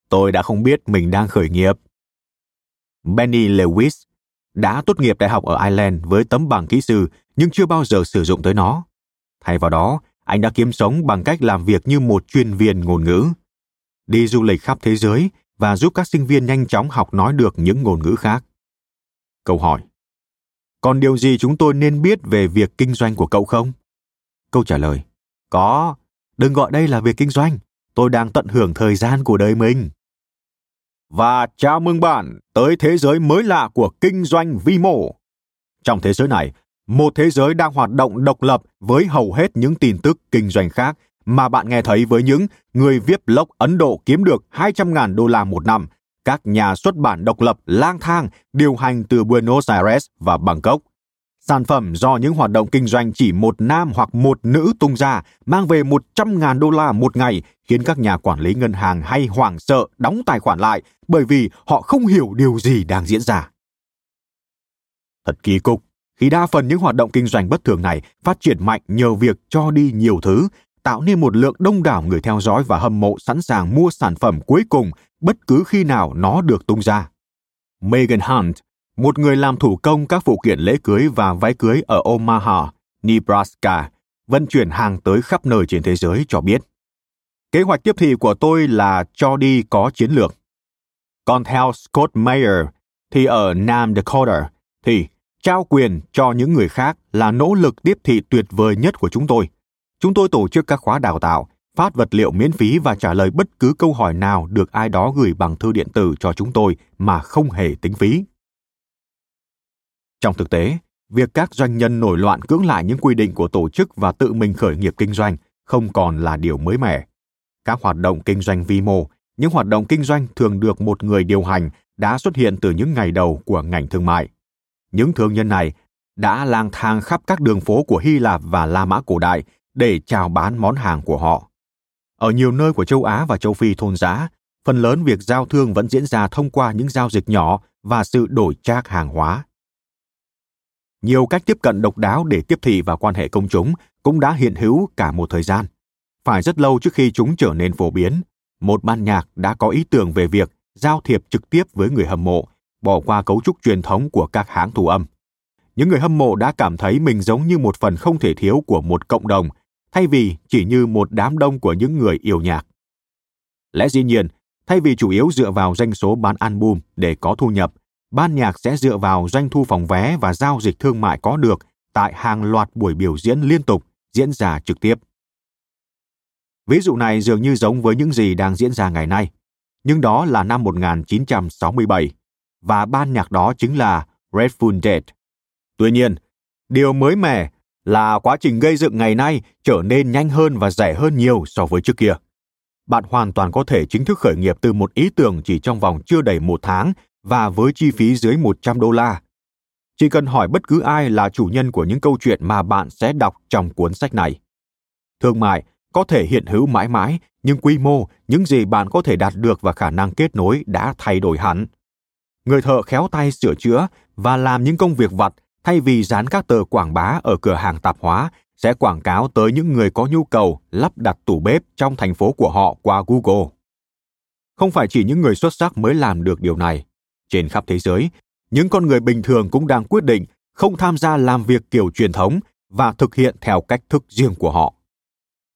Tôi đã không biết mình đang khởi nghiệp. Benny Lewis đã tốt nghiệp đại học ở Ireland với tấm bằng kỹ sư nhưng chưa bao giờ sử dụng tới nó. Thay vào đó, anh đã kiếm sống bằng cách làm việc như một chuyên viên ngôn ngữ. Đi du lịch khắp thế giới và giúp các sinh viên nhanh chóng học nói được những ngôn ngữ khác. Câu hỏi. Còn điều gì chúng tôi nên biết về việc kinh doanh của cậu không? Câu trả lời. Có, đừng gọi đây là việc kinh doanh. Tôi đang tận hưởng thời gian của đời mình. Và chào mừng bạn tới thế giới mới lạ của kinh doanh vi mô. Trong thế giới này, một thế giới đang hoạt động độc lập với hầu hết những tin tức kinh doanh khác mà bạn nghe thấy với những người viết blog Ấn Độ kiếm được 200.000 đô la một năm, các nhà xuất bản độc lập lang thang điều hành từ Buenos Aires và Bangkok. Sản phẩm do những hoạt động kinh doanh chỉ một nam hoặc một nữ tung ra mang về 100.000 đô la một ngày khiến các nhà quản lý ngân hàng hay hoảng sợ đóng tài khoản lại bởi vì họ không hiểu điều gì đang diễn ra. Thật kỳ cục, khi đa phần những hoạt động kinh doanh bất thường này phát triển mạnh nhờ việc cho đi nhiều thứ, tạo nên một lượng đông đảo người theo dõi và hâm mộ sẵn sàng mua sản phẩm cuối cùng bất cứ khi nào nó được tung ra. Megan Hunt, một người làm thủ công các phụ kiện lễ cưới và váy cưới ở Omaha, Nebraska, vận chuyển hàng tới khắp nơi trên thế giới cho biết. Kế hoạch tiếp thị của tôi là cho đi có chiến lược. Còn theo Scott Mayer, thì ở Nam Dakota, thì trao quyền cho những người khác là nỗ lực tiếp thị tuyệt vời nhất của chúng tôi. Chúng tôi tổ chức các khóa đào tạo, phát vật liệu miễn phí và trả lời bất cứ câu hỏi nào được ai đó gửi bằng thư điện tử cho chúng tôi mà không hề tính phí. Trong thực tế, việc các doanh nhân nổi loạn cưỡng lại những quy định của tổ chức và tự mình khởi nghiệp kinh doanh không còn là điều mới mẻ. Các hoạt động kinh doanh vi mô, những hoạt động kinh doanh thường được một người điều hành đã xuất hiện từ những ngày đầu của ngành thương mại. Những thương nhân này đã lang thang khắp các đường phố của Hy Lạp và La Mã cổ đại để chào bán món hàng của họ. Ở nhiều nơi của châu Á và châu Phi thôn giá, phần lớn việc giao thương vẫn diễn ra thông qua những giao dịch nhỏ và sự đổi trác hàng hóa. Nhiều cách tiếp cận độc đáo để tiếp thị và quan hệ công chúng cũng đã hiện hữu cả một thời gian. Phải rất lâu trước khi chúng trở nên phổ biến, một ban nhạc đã có ý tưởng về việc giao thiệp trực tiếp với người hâm mộ, bỏ qua cấu trúc truyền thống của các hãng thu âm. Những người hâm mộ đã cảm thấy mình giống như một phần không thể thiếu của một cộng đồng, thay vì chỉ như một đám đông của những người yêu nhạc. Lẽ dĩ nhiên, thay vì chủ yếu dựa vào doanh số bán album để có thu nhập, ban nhạc sẽ dựa vào doanh thu phòng vé và giao dịch thương mại có được tại hàng loạt buổi biểu diễn liên tục diễn ra trực tiếp. Ví dụ này dường như giống với những gì đang diễn ra ngày nay, nhưng đó là năm 1967 và ban nhạc đó chính là Redful Dead. Tuy nhiên, điều mới mẻ là quá trình gây dựng ngày nay trở nên nhanh hơn và rẻ hơn nhiều so với trước kia. Bạn hoàn toàn có thể chính thức khởi nghiệp từ một ý tưởng chỉ trong vòng chưa đầy một tháng và với chi phí dưới 100 đô la. Chỉ cần hỏi bất cứ ai là chủ nhân của những câu chuyện mà bạn sẽ đọc trong cuốn sách này. Thương mại có thể hiện hữu mãi mãi, nhưng quy mô, những gì bạn có thể đạt được và khả năng kết nối đã thay đổi hẳn. Người thợ khéo tay sửa chữa và làm những công việc vặt thay vì dán các tờ quảng bá ở cửa hàng tạp hóa sẽ quảng cáo tới những người có nhu cầu lắp đặt tủ bếp trong thành phố của họ qua Google. Không phải chỉ những người xuất sắc mới làm được điều này. Trên khắp thế giới, những con người bình thường cũng đang quyết định không tham gia làm việc kiểu truyền thống và thực hiện theo cách thức riêng của họ.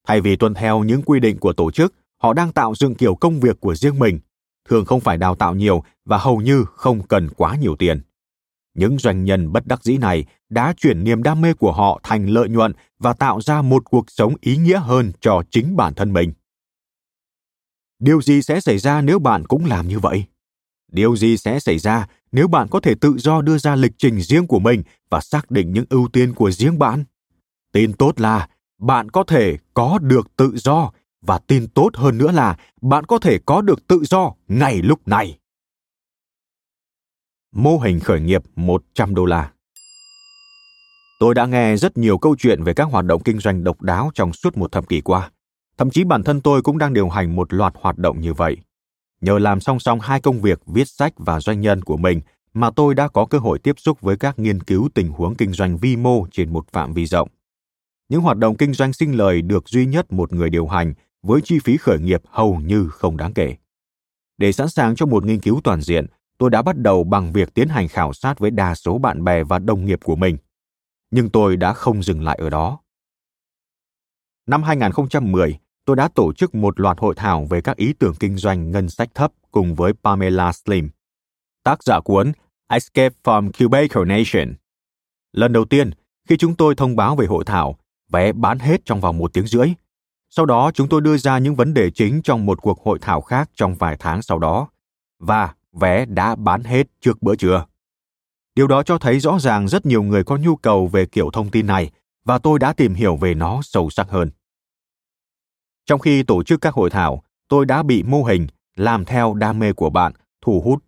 Thay vì tuân theo những quy định của tổ chức, họ đang tạo dựng kiểu công việc của riêng mình, thường không phải đào tạo nhiều và hầu như không cần quá nhiều tiền. Những doanh nhân bất đắc dĩ này đã chuyển niềm đam mê của họ thành lợi nhuận và tạo ra một cuộc sống ý nghĩa hơn cho chính bản thân mình. Điều gì sẽ xảy ra nếu bạn cũng làm như vậy? Điều gì sẽ xảy ra nếu bạn có thể tự do đưa ra lịch trình riêng của mình và xác định những ưu tiên của riêng bạn? Tin tốt là bạn có thể có được tự do và tin tốt hơn nữa là bạn có thể có được tự do ngay lúc này. Mô hình khởi nghiệp 100 đô la Tôi đã nghe rất nhiều câu chuyện về các hoạt động kinh doanh độc đáo trong suốt một thập kỷ qua. Thậm chí bản thân tôi cũng đang điều hành một loạt hoạt động như vậy. Nhờ làm song song hai công việc viết sách và doanh nhân của mình mà tôi đã có cơ hội tiếp xúc với các nghiên cứu tình huống kinh doanh vi mô trên một phạm vi rộng. Những hoạt động kinh doanh sinh lời được duy nhất một người điều hành với chi phí khởi nghiệp hầu như không đáng kể. Để sẵn sàng cho một nghiên cứu toàn diện, tôi đã bắt đầu bằng việc tiến hành khảo sát với đa số bạn bè và đồng nghiệp của mình. Nhưng tôi đã không dừng lại ở đó. Năm 2010, tôi đã tổ chức một loạt hội thảo về các ý tưởng kinh doanh ngân sách thấp cùng với Pamela Slim, tác giả cuốn Escape from Cubicle Nation. Lần đầu tiên, khi chúng tôi thông báo về hội thảo, vé bán hết trong vòng một tiếng rưỡi. Sau đó chúng tôi đưa ra những vấn đề chính trong một cuộc hội thảo khác trong vài tháng sau đó. Và vé đã bán hết trước bữa trưa. Điều đó cho thấy rõ ràng rất nhiều người có nhu cầu về kiểu thông tin này và tôi đã tìm hiểu về nó sâu sắc hơn. Trong khi tổ chức các hội thảo, tôi đã bị mô hình làm theo đam mê của bạn thu hút.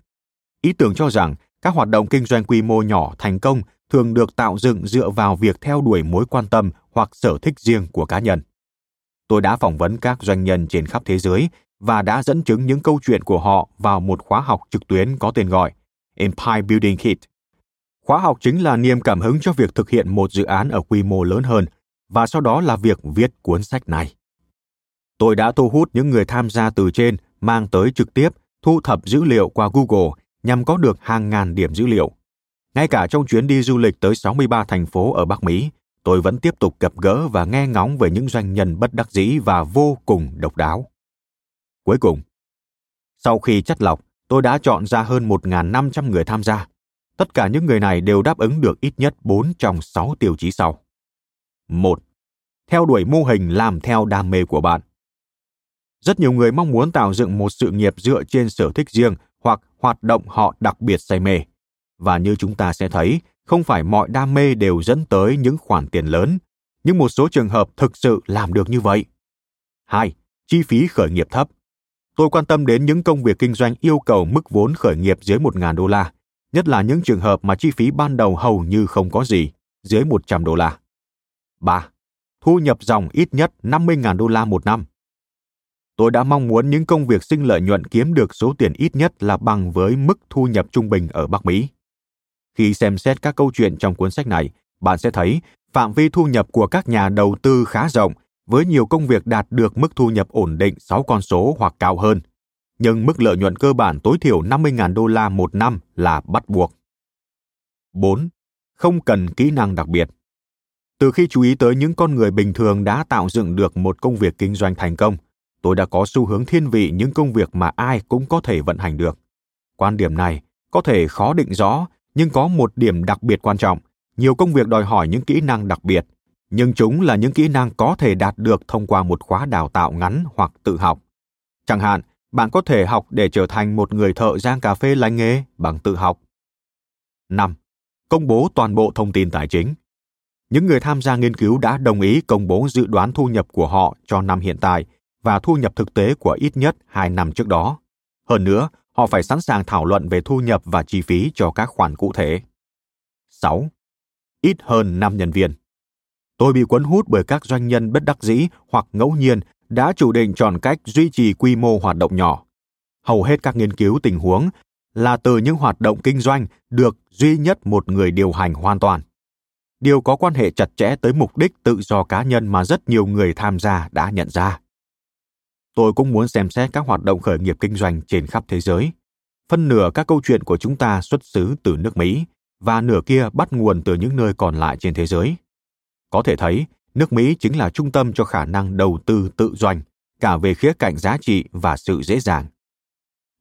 Ý tưởng cho rằng các hoạt động kinh doanh quy mô nhỏ thành công thường được tạo dựng dựa vào việc theo đuổi mối quan tâm hoặc sở thích riêng của cá nhân. Tôi đã phỏng vấn các doanh nhân trên khắp thế giới và đã dẫn chứng những câu chuyện của họ vào một khóa học trực tuyến có tên gọi Empire Building Kit. Khóa học chính là niềm cảm hứng cho việc thực hiện một dự án ở quy mô lớn hơn và sau đó là việc viết cuốn sách này. Tôi đã thu hút những người tham gia từ trên mang tới trực tiếp thu thập dữ liệu qua Google nhằm có được hàng ngàn điểm dữ liệu. Ngay cả trong chuyến đi du lịch tới 63 thành phố ở Bắc Mỹ, tôi vẫn tiếp tục gặp gỡ và nghe ngóng về những doanh nhân bất đắc dĩ và vô cùng độc đáo. Cuối cùng, sau khi chất lọc, tôi đã chọn ra hơn 1.500 người tham gia. Tất cả những người này đều đáp ứng được ít nhất 4 trong 6 tiêu chí sau. 1. Theo đuổi mô hình làm theo đam mê của bạn. Rất nhiều người mong muốn tạo dựng một sự nghiệp dựa trên sở thích riêng hoặc hoạt động họ đặc biệt say mê. Và như chúng ta sẽ thấy, không phải mọi đam mê đều dẫn tới những khoản tiền lớn, nhưng một số trường hợp thực sự làm được như vậy. 2. Chi phí khởi nghiệp thấp. Tôi quan tâm đến những công việc kinh doanh yêu cầu mức vốn khởi nghiệp dưới 1.000 đô la, nhất là những trường hợp mà chi phí ban đầu hầu như không có gì, dưới 100 đô la. 3. Thu nhập dòng ít nhất 50.000 đô la một năm. Tôi đã mong muốn những công việc sinh lợi nhuận kiếm được số tiền ít nhất là bằng với mức thu nhập trung bình ở Bắc Mỹ. Khi xem xét các câu chuyện trong cuốn sách này, bạn sẽ thấy phạm vi thu nhập của các nhà đầu tư khá rộng, với nhiều công việc đạt được mức thu nhập ổn định 6 con số hoặc cao hơn. Nhưng mức lợi nhuận cơ bản tối thiểu 50.000 đô la một năm là bắt buộc. 4. Không cần kỹ năng đặc biệt. Từ khi chú ý tới những con người bình thường đã tạo dựng được một công việc kinh doanh thành công, tôi đã có xu hướng thiên vị những công việc mà ai cũng có thể vận hành được. Quan điểm này có thể khó định rõ, nhưng có một điểm đặc biệt quan trọng, nhiều công việc đòi hỏi những kỹ năng đặc biệt, nhưng chúng là những kỹ năng có thể đạt được thông qua một khóa đào tạo ngắn hoặc tự học. Chẳng hạn, bạn có thể học để trở thành một người thợ rang cà phê lành nghề bằng tự học. 5. Công bố toàn bộ thông tin tài chính. Những người tham gia nghiên cứu đã đồng ý công bố dự đoán thu nhập của họ cho năm hiện tại và thu nhập thực tế của ít nhất 2 năm trước đó. Hơn nữa, họ phải sẵn sàng thảo luận về thu nhập và chi phí cho các khoản cụ thể. 6. Ít hơn 5 nhân viên. Tôi bị cuốn hút bởi các doanh nhân bất đắc dĩ hoặc ngẫu nhiên đã chủ định chọn cách duy trì quy mô hoạt động nhỏ. Hầu hết các nghiên cứu tình huống là từ những hoạt động kinh doanh được duy nhất một người điều hành hoàn toàn. Điều có quan hệ chặt chẽ tới mục đích tự do cá nhân mà rất nhiều người tham gia đã nhận ra. Tôi cũng muốn xem xét các hoạt động khởi nghiệp kinh doanh trên khắp thế giới. Phân nửa các câu chuyện của chúng ta xuất xứ từ nước Mỹ và nửa kia bắt nguồn từ những nơi còn lại trên thế giới. Có thể thấy, nước Mỹ chính là trung tâm cho khả năng đầu tư tự doanh, cả về khía cạnh giá trị và sự dễ dàng.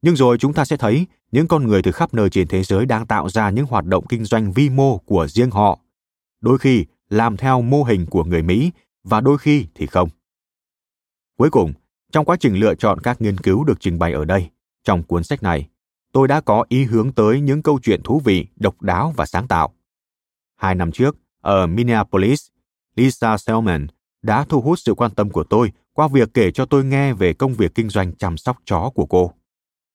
Nhưng rồi chúng ta sẽ thấy những con người từ khắp nơi trên thế giới đang tạo ra những hoạt động kinh doanh vi mô của riêng họ. Đôi khi làm theo mô hình của người Mỹ và đôi khi thì không. Cuối cùng, trong quá trình lựa chọn các nghiên cứu được trình bày ở đây, trong cuốn sách này, tôi đã có ý hướng tới những câu chuyện thú vị, độc đáo và sáng tạo. Hai năm trước, ở Minneapolis, Lisa Selman đã thu hút sự quan tâm của tôi qua việc kể cho tôi nghe về công việc kinh doanh chăm sóc chó của cô.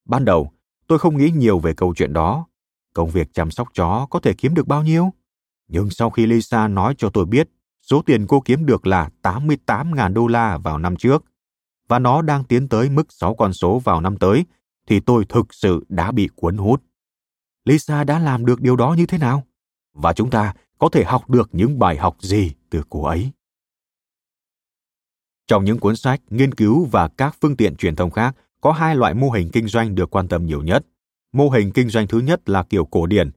Ban đầu, tôi không nghĩ nhiều về câu chuyện đó. Công việc chăm sóc chó có thể kiếm được bao nhiêu? Nhưng sau khi Lisa nói cho tôi biết số tiền cô kiếm được là 88.000 đô la vào năm trước, và nó đang tiến tới mức 6 con số vào năm tới, thì tôi thực sự đã bị cuốn hút. Lisa đã làm được điều đó như thế nào? Và chúng ta có thể học được những bài học gì từ cô ấy? Trong những cuốn sách, nghiên cứu và các phương tiện truyền thông khác, có hai loại mô hình kinh doanh được quan tâm nhiều nhất. Mô hình kinh doanh thứ nhất là kiểu cổ điển.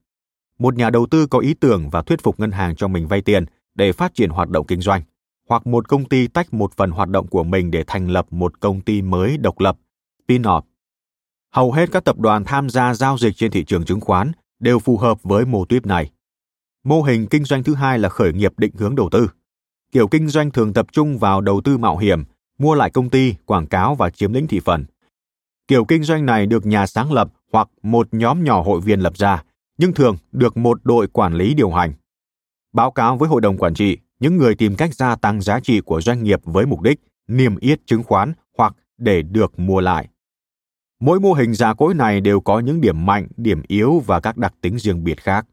Một nhà đầu tư có ý tưởng và thuyết phục ngân hàng cho mình vay tiền để phát triển hoạt động kinh doanh hoặc một công ty tách một phần hoạt động của mình để thành lập một công ty mới độc lập, spin-off. Hầu hết các tập đoàn tham gia giao dịch trên thị trường chứng khoán đều phù hợp với mô típ này. Mô hình kinh doanh thứ hai là khởi nghiệp định hướng đầu tư. Kiểu kinh doanh thường tập trung vào đầu tư mạo hiểm, mua lại công ty, quảng cáo và chiếm lĩnh thị phần. Kiểu kinh doanh này được nhà sáng lập hoặc một nhóm nhỏ hội viên lập ra, nhưng thường được một đội quản lý điều hành. Báo cáo với hội đồng quản trị, những người tìm cách gia tăng giá trị của doanh nghiệp với mục đích niêm yết chứng khoán hoặc để được mua lại. Mỗi mô hình giả cối này đều có những điểm mạnh, điểm yếu và các đặc tính riêng biệt khác.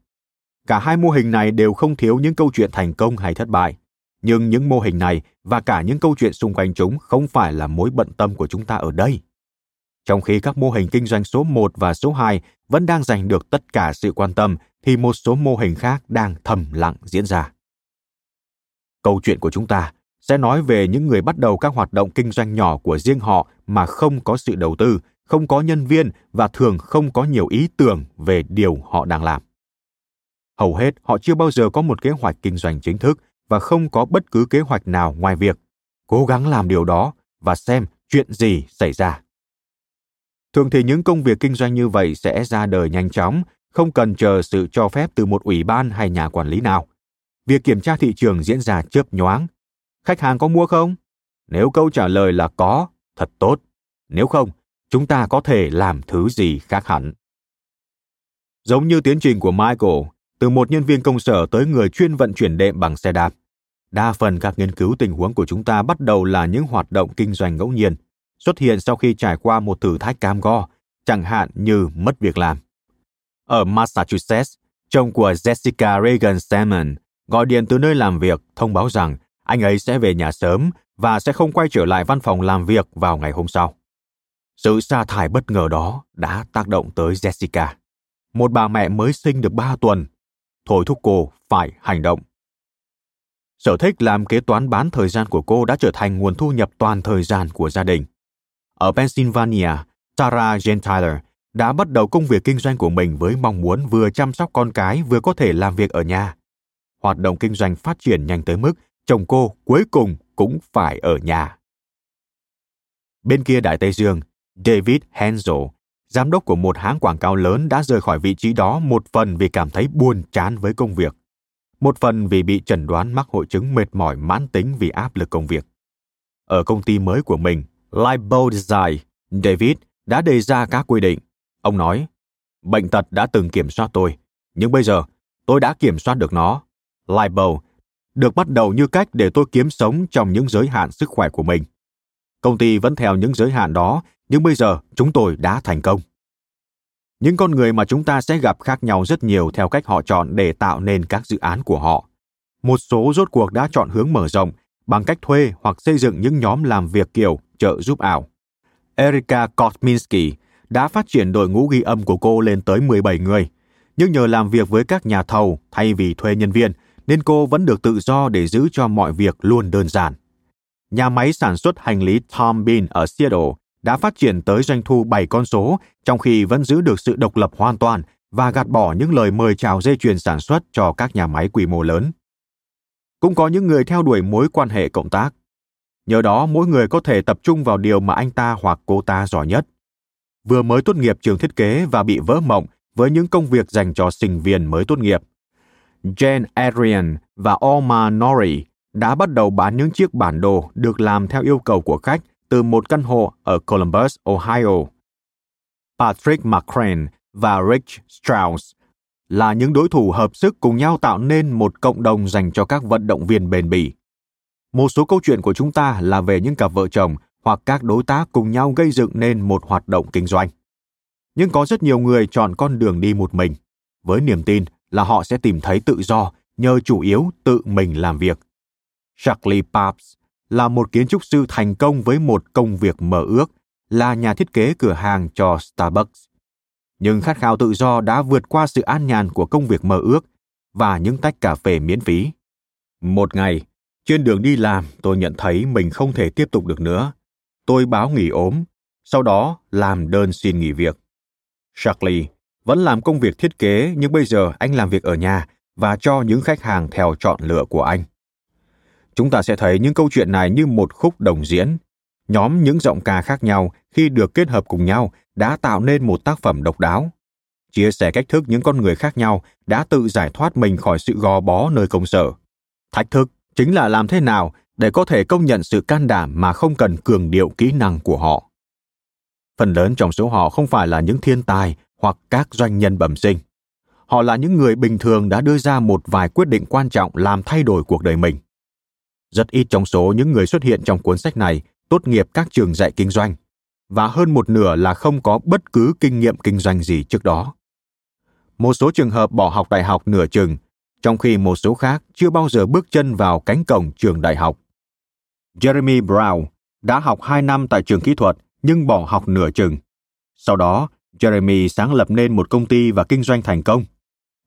Cả hai mô hình này đều không thiếu những câu chuyện thành công hay thất bại. Nhưng những mô hình này và cả những câu chuyện xung quanh chúng không phải là mối bận tâm của chúng ta ở đây. Trong khi các mô hình kinh doanh số 1 và số 2 vẫn đang giành được tất cả sự quan tâm, thì một số mô hình khác đang thầm lặng diễn ra. Câu chuyện của chúng ta sẽ nói về những người bắt đầu các hoạt động kinh doanh nhỏ của riêng họ mà không có sự đầu tư, không có nhân viên và thường không có nhiều ý tưởng về điều họ đang làm. Hầu hết họ chưa bao giờ có một kế hoạch kinh doanh chính thức và không có bất cứ kế hoạch nào ngoài việc cố gắng làm điều đó và xem chuyện gì xảy ra. Thường thì những công việc kinh doanh như vậy sẽ ra đời nhanh chóng, không cần chờ sự cho phép từ một ủy ban hay nhà quản lý nào. Việc kiểm tra thị trường diễn ra chớp nhoáng. Khách hàng có mua không? Nếu câu trả lời là có, thật tốt. Nếu không, chúng ta có thể làm thứ gì khác hẳn. Giống như tiến trình của Michael, từ một nhân viên công sở tới người chuyên vận chuyển đệm bằng xe đạp. Đa phần các nghiên cứu tình huống của chúng ta bắt đầu là những hoạt động kinh doanh ngẫu nhiên, xuất hiện sau khi trải qua một thử thách cam go, chẳng hạn như mất việc làm. Ở Massachusetts, chồng của Jessica Reagan Salmon gọi điện từ nơi làm việc thông báo rằng anh ấy sẽ về nhà sớm và sẽ không quay trở lại văn phòng làm việc vào ngày hôm sau. Sự sa thải bất ngờ đó đã tác động tới Jessica, một bà mẹ mới sinh được ba tuần, thôi thúc cô phải hành động. Sở thích làm kế toán bán thời gian của cô đã trở thành nguồn thu nhập toàn thời gian của gia đình. Ở Pennsylvania, Tara Gentile đã bắt đầu công việc kinh doanh của mình với mong muốn vừa chăm sóc con cái vừa có thể làm việc ở nhà. Hoạt động kinh doanh phát triển nhanh tới mức chồng cô cuối cùng cũng phải ở nhà. Bên kia Đại Tây Dương, David Hensel, giám đốc của một hãng quảng cáo lớn đã rời khỏi vị trí đó một phần vì cảm thấy buồn chán với công việc, một phần vì bị chẩn đoán mắc hội chứng mệt mỏi mãn tính vì áp lực công việc. Ở công ty mới của mình, Libo Design, David đã đề ra các quy định. Ông nói, bệnh tật đã từng kiểm soát tôi, nhưng bây giờ tôi đã kiểm soát được nó. Lightbow được bắt đầu như cách để tôi kiếm sống trong những giới hạn sức khỏe của mình. Công ty vẫn theo những giới hạn đó, nhưng bây giờ chúng tôi đã thành công. Những con người mà chúng ta sẽ gặp khác nhau rất nhiều theo cách họ chọn để tạo nên các dự án của họ. Một số rốt cuộc đã chọn hướng mở rộng bằng cách thuê hoặc xây dựng những nhóm làm việc kiểu trợ giúp ảo. Erika Kotminski đã phát triển đội ngũ ghi âm của cô lên tới 17 người, nhưng nhờ làm việc với các nhà thầu thay vì thuê nhân viên, nên cô vẫn được tự do để giữ cho mọi việc luôn đơn giản. Nhà máy sản xuất hành lý Tom Bean ở Seattle đã phát triển tới doanh thu 7 con số, trong khi vẫn giữ được sự độc lập hoàn toàn và gạt bỏ những lời mời chào dây chuyền sản xuất cho các nhà máy quy mô lớn. Cũng có những người theo đuổi mối quan hệ cộng tác. Nhờ đó, mỗi người có thể tập trung vào điều mà anh ta hoặc cô ta giỏi nhất. Vừa mới tốt nghiệp trường thiết kế và bị vỡ mộng với những công việc dành cho sinh viên mới tốt nghiệp. Jane Adrian và Omar Nori đã bắt đầu bán những chiếc bản đồ được làm theo yêu cầu của khách từ một căn hộ ở Columbus, Ohio. Patrick McCrane và Rich Strauss là những đối thủ hợp sức cùng nhau tạo nên một cộng đồng dành cho các vận động viên bền bỉ. Một số câu chuyện của chúng ta là về những cặp vợ chồng hoặc các đối tác cùng nhau gây dựng nên một hoạt động kinh doanh. Nhưng có rất nhiều người chọn con đường đi một mình, với niềm tin là họ sẽ tìm thấy tự do nhờ chủ yếu tự mình làm việc. Charlie Pabst là một kiến trúc sư thành công với một công việc mơ ước, là nhà thiết kế cửa hàng cho Starbucks. Nhưng khát khao tự do đã vượt qua sự an nhàn của công việc mơ ước và những tách cà phê miễn phí. Một ngày, trên đường đi làm, tôi nhận thấy mình không thể tiếp tục được nữa. Tôi báo nghỉ ốm, sau đó làm đơn xin nghỉ việc. Charlie vẫn làm công việc thiết kế, nhưng bây giờ anh làm việc ở nhà và cho những khách hàng theo chọn lựa của anh. chúng ta sẽ thấy những câu chuyện này như một khúc đồng diễn. Nhóm những giọng ca khác nhau khi được kết hợp cùng nhau đã tạo nên một tác phẩm độc đáo. Chia sẻ cách thức những con người khác nhau đã tự giải thoát mình khỏi sự gò bó nơi công sở. Thách thức chính là làm thế nào để có thể công nhận sự can đảm mà không cần cường điệu kỹ năng của họ. Phần lớn trong số họ không phải là những thiên tài hoặc các doanh nhân bẩm sinh. Họ là những người bình thường đã đưa ra một vài quyết định quan trọng làm thay đổi cuộc đời mình. Rất ít trong số những người xuất hiện trong cuốn sách này tốt nghiệp các trường dạy kinh doanh, và hơn một nửa là không có bất cứ kinh nghiệm kinh doanh gì trước đó. Một số trường hợp bỏ học đại học nửa chừng, trong khi một số khác chưa bao giờ bước chân vào cánh cổng trường đại học. Jeremy Brown đã học 2 năm tại trường kỹ thuật nhưng bỏ học nửa chừng. Sau đó, Jeremy sáng lập nên một công ty và kinh doanh thành công.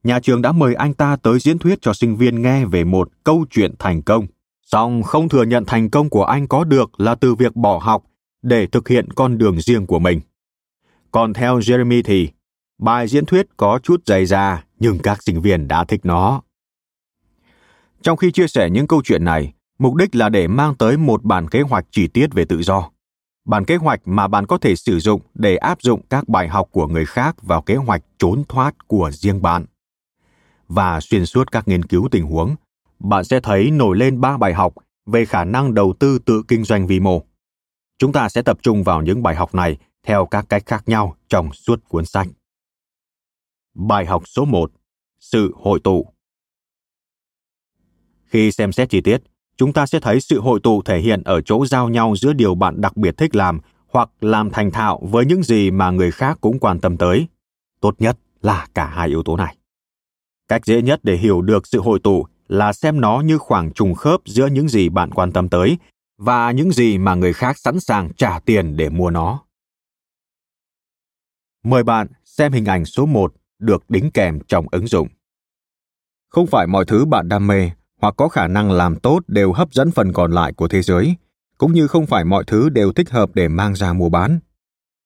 Nhà trường đã mời anh ta tới diễn thuyết cho sinh viên nghe về một câu chuyện thành công. Song không thừa nhận thành công của anh có được là từ việc bỏ học để thực hiện con đường riêng của mình. Còn theo Jeremy thì, bài diễn thuyết có chút dày da nhưng các sinh viên đã thích nó. Trong khi chia sẻ những câu chuyện này, mục đích là để mang tới một bản kế hoạch chi tiết về tự do bản kế hoạch mà bạn có thể sử dụng để áp dụng các bài học của người khác vào kế hoạch trốn thoát của riêng bạn. Và xuyên suốt các nghiên cứu tình huống, bạn sẽ thấy nổi lên ba bài học về khả năng đầu tư tự kinh doanh vi mô. Chúng ta sẽ tập trung vào những bài học này theo các cách khác nhau trong suốt cuốn sách. Bài học số 1 sự hội tụ. Khi xem xét chi tiết chúng ta sẽ thấy sự hội tụ thể hiện ở chỗ giao nhau giữa điều bạn đặc biệt thích làm hoặc làm thành thạo với những gì mà người khác cũng quan tâm tới tốt nhất là cả hai yếu tố này cách dễ nhất để hiểu được sự hội tụ là xem nó như khoảng trùng khớp giữa những gì bạn quan tâm tới và những gì mà người khác sẵn sàng trả tiền để mua nó. Mời bạn xem hình ảnh số 1 được đính kèm trong ứng dụng. Không phải mọi thứ bạn đam mê hoặc có khả năng làm tốt đều hấp dẫn phần còn lại của thế giới, cũng như không phải mọi thứ đều thích hợp để mang ra mua bán.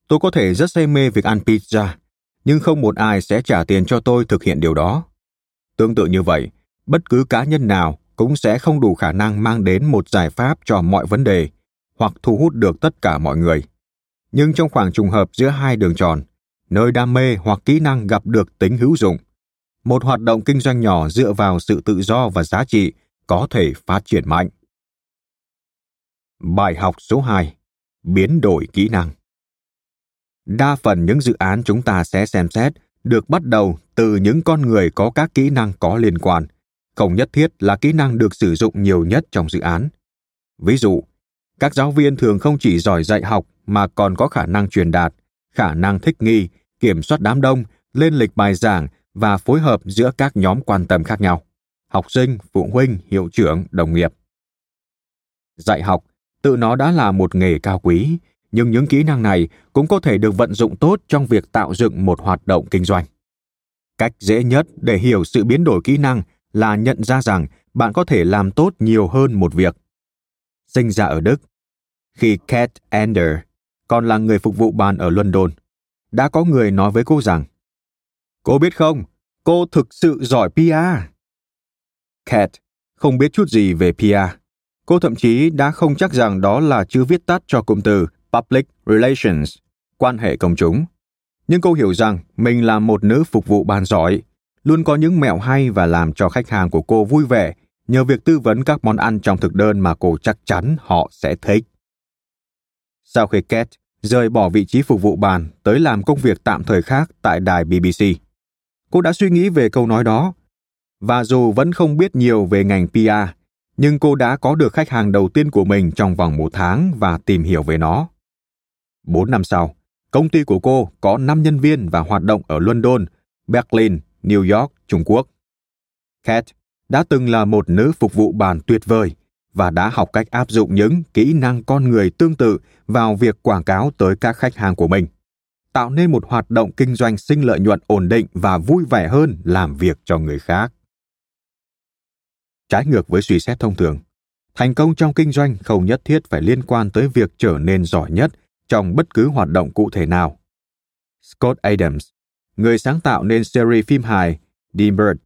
Tôi có thể rất say mê việc ăn pizza, nhưng không một ai sẽ trả tiền cho tôi thực hiện điều đó. Tương tự như vậy, bất cứ cá nhân nào cũng sẽ không đủ khả năng mang đến một giải pháp cho mọi vấn đề hoặc thu hút được tất cả mọi người. Nhưng trong khoảng trùng hợp giữa hai đường tròn, nơi đam mê hoặc kỹ năng gặp được tính hữu dụng, một hoạt động kinh doanh nhỏ dựa vào sự tự do và giá trị có thể phát triển mạnh. Bài học số 2: Biến đổi kỹ năng. Đa phần những dự án chúng ta sẽ xem xét được bắt đầu từ những con người có các kỹ năng có liên quan, không nhất thiết là kỹ năng được sử dụng nhiều nhất trong dự án. Ví dụ, các giáo viên thường không chỉ giỏi dạy học mà còn có khả năng truyền đạt, khả năng thích nghi, kiểm soát đám đông, lên lịch bài giảng và phối hợp giữa các nhóm quan tâm khác nhau. Học sinh phụ huynh hiệu trưởng đồng nghiệp. Dạy học tự nó đã là một nghề cao quý nhưng những kỹ năng này cũng có thể được vận dụng tốt trong việc tạo dựng một hoạt động kinh doanh. Cách dễ nhất để hiểu sự biến đổi kỹ năng là nhận ra rằng bạn có thể làm tốt nhiều hơn một việc. Sinh ra ở đức khi Kate Ender còn là người phục vụ bàn ở London, đã có người nói với cô rằng Cô biết không, cô thực sự giỏi PR. Cat không biết chút gì về PR. Cô thậm chí đã không chắc rằng đó là chữ viết tắt cho cụm từ Public Relations, quan hệ công chúng. Nhưng cô hiểu rằng mình là một nữ phục vụ bàn giỏi, luôn có những mẹo hay và làm cho khách hàng của cô vui vẻ nhờ việc tư vấn các món ăn trong thực đơn mà cô chắc chắn họ sẽ thích. Sau khi Cat rời bỏ vị trí phục vụ bàn tới làm công việc tạm thời khác tại đài BBC, cô đã suy nghĩ về câu nói đó. Và dù vẫn không biết nhiều về ngành PR, nhưng cô đã có được khách hàng đầu tiên của mình trong vòng một tháng và tìm hiểu về nó. Bốn năm sau, công ty của cô có 5 nhân viên và hoạt động ở London, Berlin, New York, Trung Quốc. Kat đã từng là một nữ phục vụ bàn tuyệt vời và đã học cách áp dụng những kỹ năng con người tương tự vào việc quảng cáo tới các khách hàng của mình tạo nên một hoạt động kinh doanh sinh lợi nhuận ổn định và vui vẻ hơn làm việc cho người khác. Trái ngược với suy xét thông thường, thành công trong kinh doanh không nhất thiết phải liên quan tới việc trở nên giỏi nhất trong bất cứ hoạt động cụ thể nào. Scott Adams, người sáng tạo nên series phim hài Dean Bird,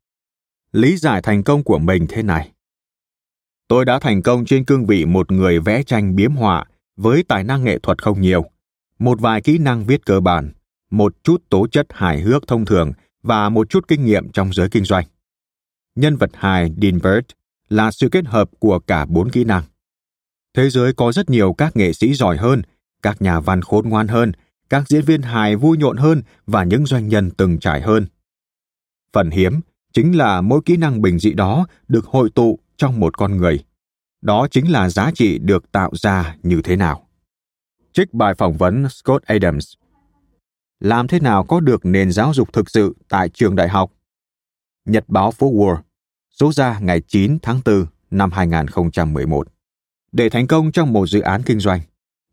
lý giải thành công của mình thế này. Tôi đã thành công trên cương vị một người vẽ tranh biếm họa với tài năng nghệ thuật không nhiều, một vài kỹ năng viết cơ bản, một chút tố chất hài hước thông thường và một chút kinh nghiệm trong giới kinh doanh. Nhân vật hài Bird là sự kết hợp của cả bốn kỹ năng. Thế giới có rất nhiều các nghệ sĩ giỏi hơn, các nhà văn khôn ngoan hơn, các diễn viên hài vui nhộn hơn và những doanh nhân từng trải hơn. Phần hiếm chính là mỗi kỹ năng bình dị đó được hội tụ trong một con người. Đó chính là giá trị được tạo ra như thế nào. Trích bài phỏng vấn Scott Adams. Làm thế nào có được nền giáo dục thực sự tại trường đại học? Nhật báo phố Wall, số ra ngày 9 tháng 4 năm 2011. Để thành công trong một dự án kinh doanh,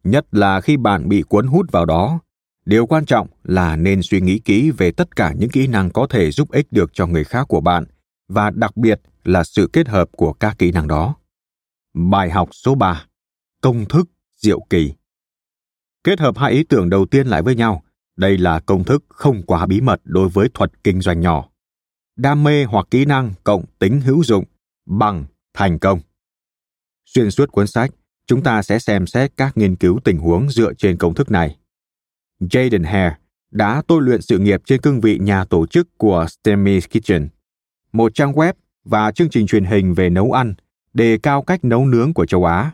nhất là khi bạn bị cuốn hút vào đó, điều quan trọng là nên suy nghĩ kỹ về tất cả những kỹ năng có thể giúp ích được cho người khác của bạn và đặc biệt là sự kết hợp của các kỹ năng đó. Bài học số 3. Công thức diệu kỳ. Kết hợp hai ý tưởng đầu tiên lại với nhau, đây là công thức không quá bí mật đối với thuật kinh doanh nhỏ. Đam mê hoặc kỹ năng cộng tính hữu dụng bằng thành công. Xuyên suốt cuốn sách, chúng ta sẽ xem xét các nghiên cứu tình huống dựa trên công thức này. Jaden Hare đã tôi luyện sự nghiệp trên cương vị nhà tổ chức của Stemmy Kitchen, một trang web và chương trình truyền hình về nấu ăn, đề cao cách nấu nướng của châu Á.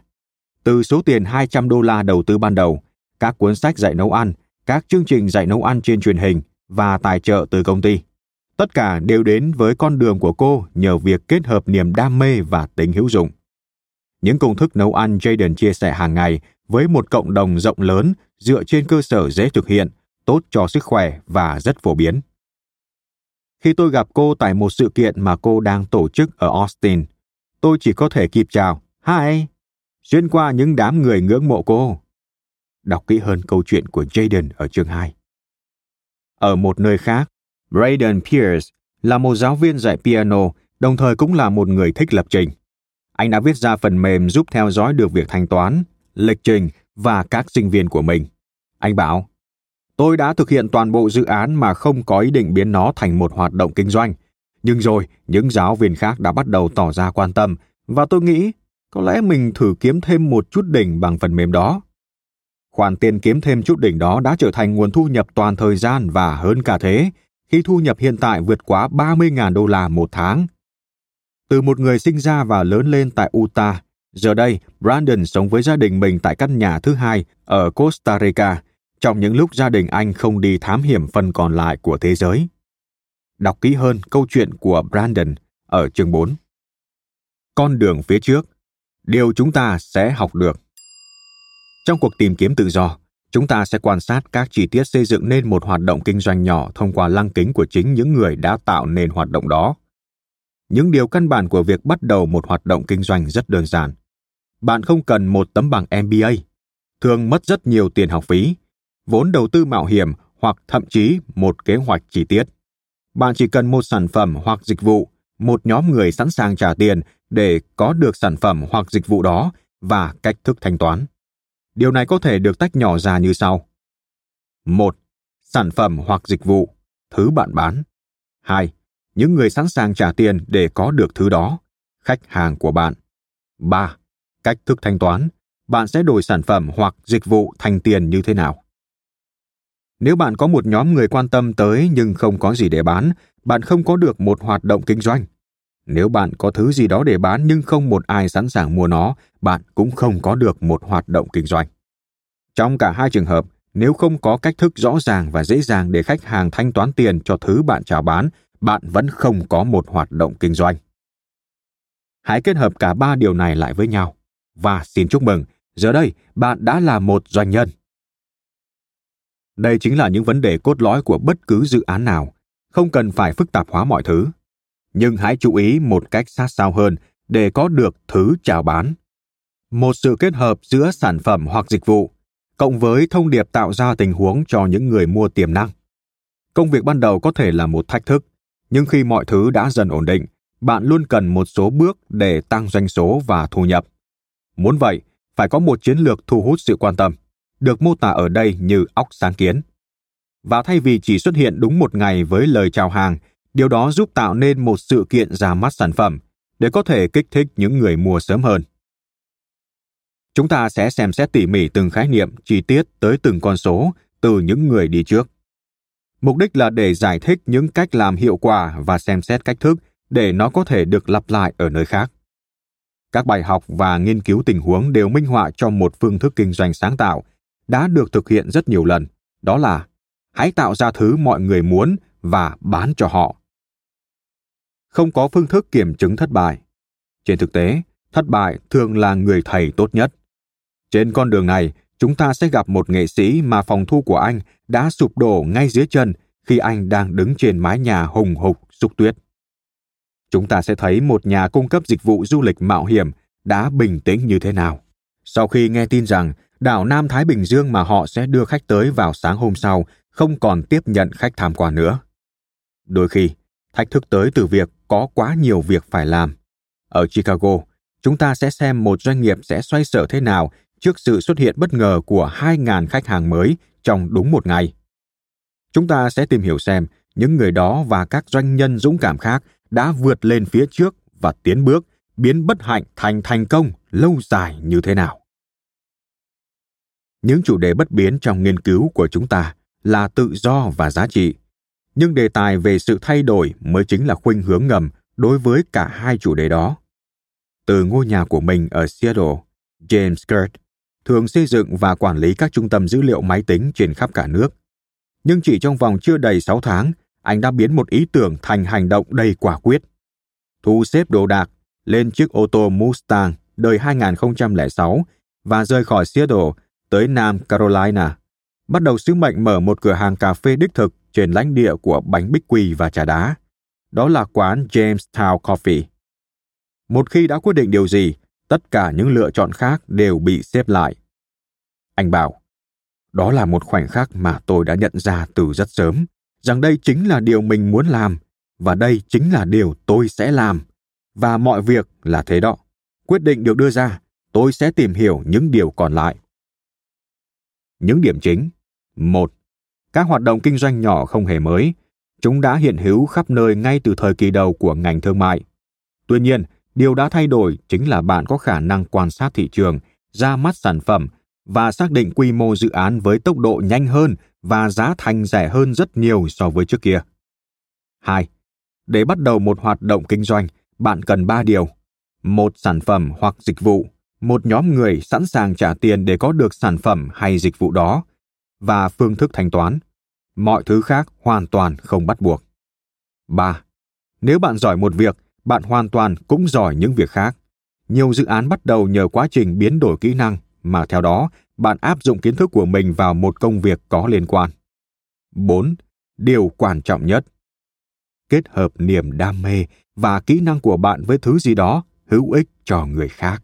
Từ số tiền 200 đô la đầu tư ban đầu, các cuốn sách dạy nấu ăn, các chương trình dạy nấu ăn trên truyền hình và tài trợ từ công ty. Tất cả đều đến với con đường của cô nhờ việc kết hợp niềm đam mê và tính hữu dụng. Những công thức nấu ăn Jaden chia sẻ hàng ngày với một cộng đồng rộng lớn dựa trên cơ sở dễ thực hiện, tốt cho sức khỏe và rất phổ biến. Khi tôi gặp cô tại một sự kiện mà cô đang tổ chức ở Austin, tôi chỉ có thể kịp chào, hi, xuyên qua những đám người ngưỡng mộ cô. Đọc kỹ hơn câu chuyện của Jaden ở chương 2. Ở một nơi khác, Braden Pierce là một giáo viên dạy piano, đồng thời cũng là một người thích lập trình. Anh đã viết ra phần mềm giúp theo dõi được việc thanh toán, lịch trình và các sinh viên của mình. Anh bảo, tôi đã thực hiện toàn bộ dự án mà không có ý định biến nó thành một hoạt động kinh doanh. Nhưng rồi, những giáo viên khác đã bắt đầu tỏ ra quan tâm và tôi nghĩ có lẽ mình thử kiếm thêm một chút đỉnh bằng phần mềm đó. Khoản tiền kiếm thêm chút đỉnh đó đã trở thành nguồn thu nhập toàn thời gian và hơn cả thế, khi thu nhập hiện tại vượt quá 30.000 đô la một tháng. Từ một người sinh ra và lớn lên tại Utah, giờ đây Brandon sống với gia đình mình tại căn nhà thứ hai ở Costa Rica, trong những lúc gia đình anh không đi thám hiểm phần còn lại của thế giới. Đọc kỹ hơn câu chuyện của Brandon ở chương 4. Con đường phía trước, điều chúng ta sẽ học được. Trong cuộc tìm kiếm tự do, chúng ta sẽ quan sát các chi tiết xây dựng nên một hoạt động kinh doanh nhỏ thông qua lăng kính của chính những người đã tạo nên hoạt động đó. Những điều căn bản của việc bắt đầu một hoạt động kinh doanh rất đơn giản. Bạn không cần một tấm bằng mba thường mất rất nhiều tiền học phí vốn đầu tư mạo hiểm hoặc thậm chí một kế hoạch chi tiết. Bạn chỉ cần một sản phẩm hoặc dịch vụ một nhóm người sẵn sàng trả tiền để có được sản phẩm hoặc dịch vụ đó và cách thức thanh toán điều này có thể được tách nhỏ ra như sau một sản phẩm hoặc dịch vụ thứ bạn bán hai những người sẵn sàng trả tiền để có được thứ đó, khách hàng của bạn. 3. Cách thức thanh toán, bạn sẽ đổi sản phẩm hoặc dịch vụ thành tiền như thế nào? Nếu bạn có một nhóm người quan tâm tới nhưng không có gì để bán, bạn không có được một hoạt động kinh doanh. Nếu bạn có thứ gì đó để bán nhưng không một ai sẵn sàng mua nó, bạn cũng không có được một hoạt động kinh doanh. Trong cả hai trường hợp, nếu không có cách thức rõ ràng và dễ dàng để khách hàng thanh toán tiền cho thứ bạn chào bán bạn vẫn không có một hoạt động kinh doanh. Hãy kết hợp cả ba điều này lại với nhau và xin chúc mừng, giờ đây bạn đã là một doanh nhân. Đây chính là những vấn đề cốt lõi của bất cứ dự án nào, không cần phải phức tạp hóa mọi thứ. Nhưng hãy chú ý một cách sát sao hơn để có được thứ chào bán. Một sự kết hợp giữa sản phẩm hoặc dịch vụ, cộng với thông điệp tạo ra tình huống cho những người mua tiềm năng. Công việc ban đầu có thể là một thách thức, nhưng khi mọi thứ đã dần ổn định bạn luôn cần một số bước để tăng doanh số và thu nhập muốn vậy phải có một chiến lược thu hút sự quan tâm được mô tả ở đây như óc sáng kiến và thay vì chỉ xuất hiện đúng một ngày với lời chào hàng điều đó giúp tạo nên một sự kiện ra mắt sản phẩm để có thể kích thích những người mua sớm hơn. Chúng ta sẽ xem xét tỉ mỉ từng khái niệm chi tiết tới từng con số từ những người đi trước. Mục đích là để giải thích những cách làm hiệu quả và xem xét cách thức để nó có thể được lặp lại ở nơi khác. Các bài học và nghiên cứu tình huống đều minh họa cho một phương thức kinh doanh sáng tạo đã được thực hiện rất nhiều lần, đó là hãy tạo ra thứ mọi người muốn và bán cho họ. Không có phương thức kiểm chứng thất bại. Trên thực tế, thất bại thường là người thầy tốt nhất. Trên con đường này, chúng ta sẽ gặp một nghệ sĩ mà phòng thu của anh đã sụp đổ ngay dưới chân khi anh đang đứng trên mái nhà hùng hục xúc tuyết. Chúng ta sẽ thấy một nhà cung cấp dịch vụ du lịch mạo hiểm đã bình tĩnh như thế nào. Sau khi nghe tin rằng đảo Nam Thái Bình Dương mà họ sẽ đưa khách tới vào sáng hôm sau không còn tiếp nhận khách tham quan nữa. Đôi khi, thách thức tới từ việc có quá nhiều việc phải làm. Ở Chicago, chúng ta sẽ xem một doanh nghiệp sẽ xoay sở thế nào trước sự xuất hiện bất ngờ của 2.000 khách hàng mới trong đúng một ngày. Chúng ta sẽ tìm hiểu xem những người đó và các doanh nhân dũng cảm khác đã vượt lên phía trước và tiến bước, biến bất hạnh thành thành công lâu dài như thế nào. Những chủ đề bất biến trong nghiên cứu của chúng ta là tự do và giá trị, nhưng đề tài về sự thay đổi mới chính là khuynh hướng ngầm đối với cả hai chủ đề đó. Từ ngôi nhà của mình ở Seattle, James Kurt thường xây dựng và quản lý các trung tâm dữ liệu máy tính trên khắp cả nước. Nhưng chỉ trong vòng chưa đầy 6 tháng, anh đã biến một ý tưởng thành hành động đầy quả quyết. Thu xếp đồ đạc, lên chiếc ô tô Mustang đời 2006 và rời khỏi Seattle tới Nam Carolina, bắt đầu sứ mệnh mở một cửa hàng cà phê đích thực trên lãnh địa của bánh bích quy và trà đá. Đó là quán Jamestown Coffee. Một khi đã quyết định điều gì, tất cả những lựa chọn khác đều bị xếp lại. Anh bảo, đó là một khoảnh khắc mà tôi đã nhận ra từ rất sớm, rằng đây chính là điều mình muốn làm, và đây chính là điều tôi sẽ làm. Và mọi việc là thế đó. Quyết định được đưa ra, tôi sẽ tìm hiểu những điều còn lại. Những điểm chính một, Các hoạt động kinh doanh nhỏ không hề mới. Chúng đã hiện hữu khắp nơi ngay từ thời kỳ đầu của ngành thương mại. Tuy nhiên, điều đã thay đổi chính là bạn có khả năng quan sát thị trường, ra mắt sản phẩm và xác định quy mô dự án với tốc độ nhanh hơn và giá thành rẻ hơn rất nhiều so với trước kia. 2. Để bắt đầu một hoạt động kinh doanh, bạn cần 3 điều. Một sản phẩm hoặc dịch vụ, một nhóm người sẵn sàng trả tiền để có được sản phẩm hay dịch vụ đó và phương thức thanh toán. Mọi thứ khác hoàn toàn không bắt buộc. 3. Nếu bạn giỏi một việc, bạn hoàn toàn cũng giỏi những việc khác. Nhiều dự án bắt đầu nhờ quá trình biến đổi kỹ năng mà theo đó bạn áp dụng kiến thức của mình vào một công việc có liên quan. 4. Điều quan trọng nhất. Kết hợp niềm đam mê và kỹ năng của bạn với thứ gì đó hữu ích cho người khác.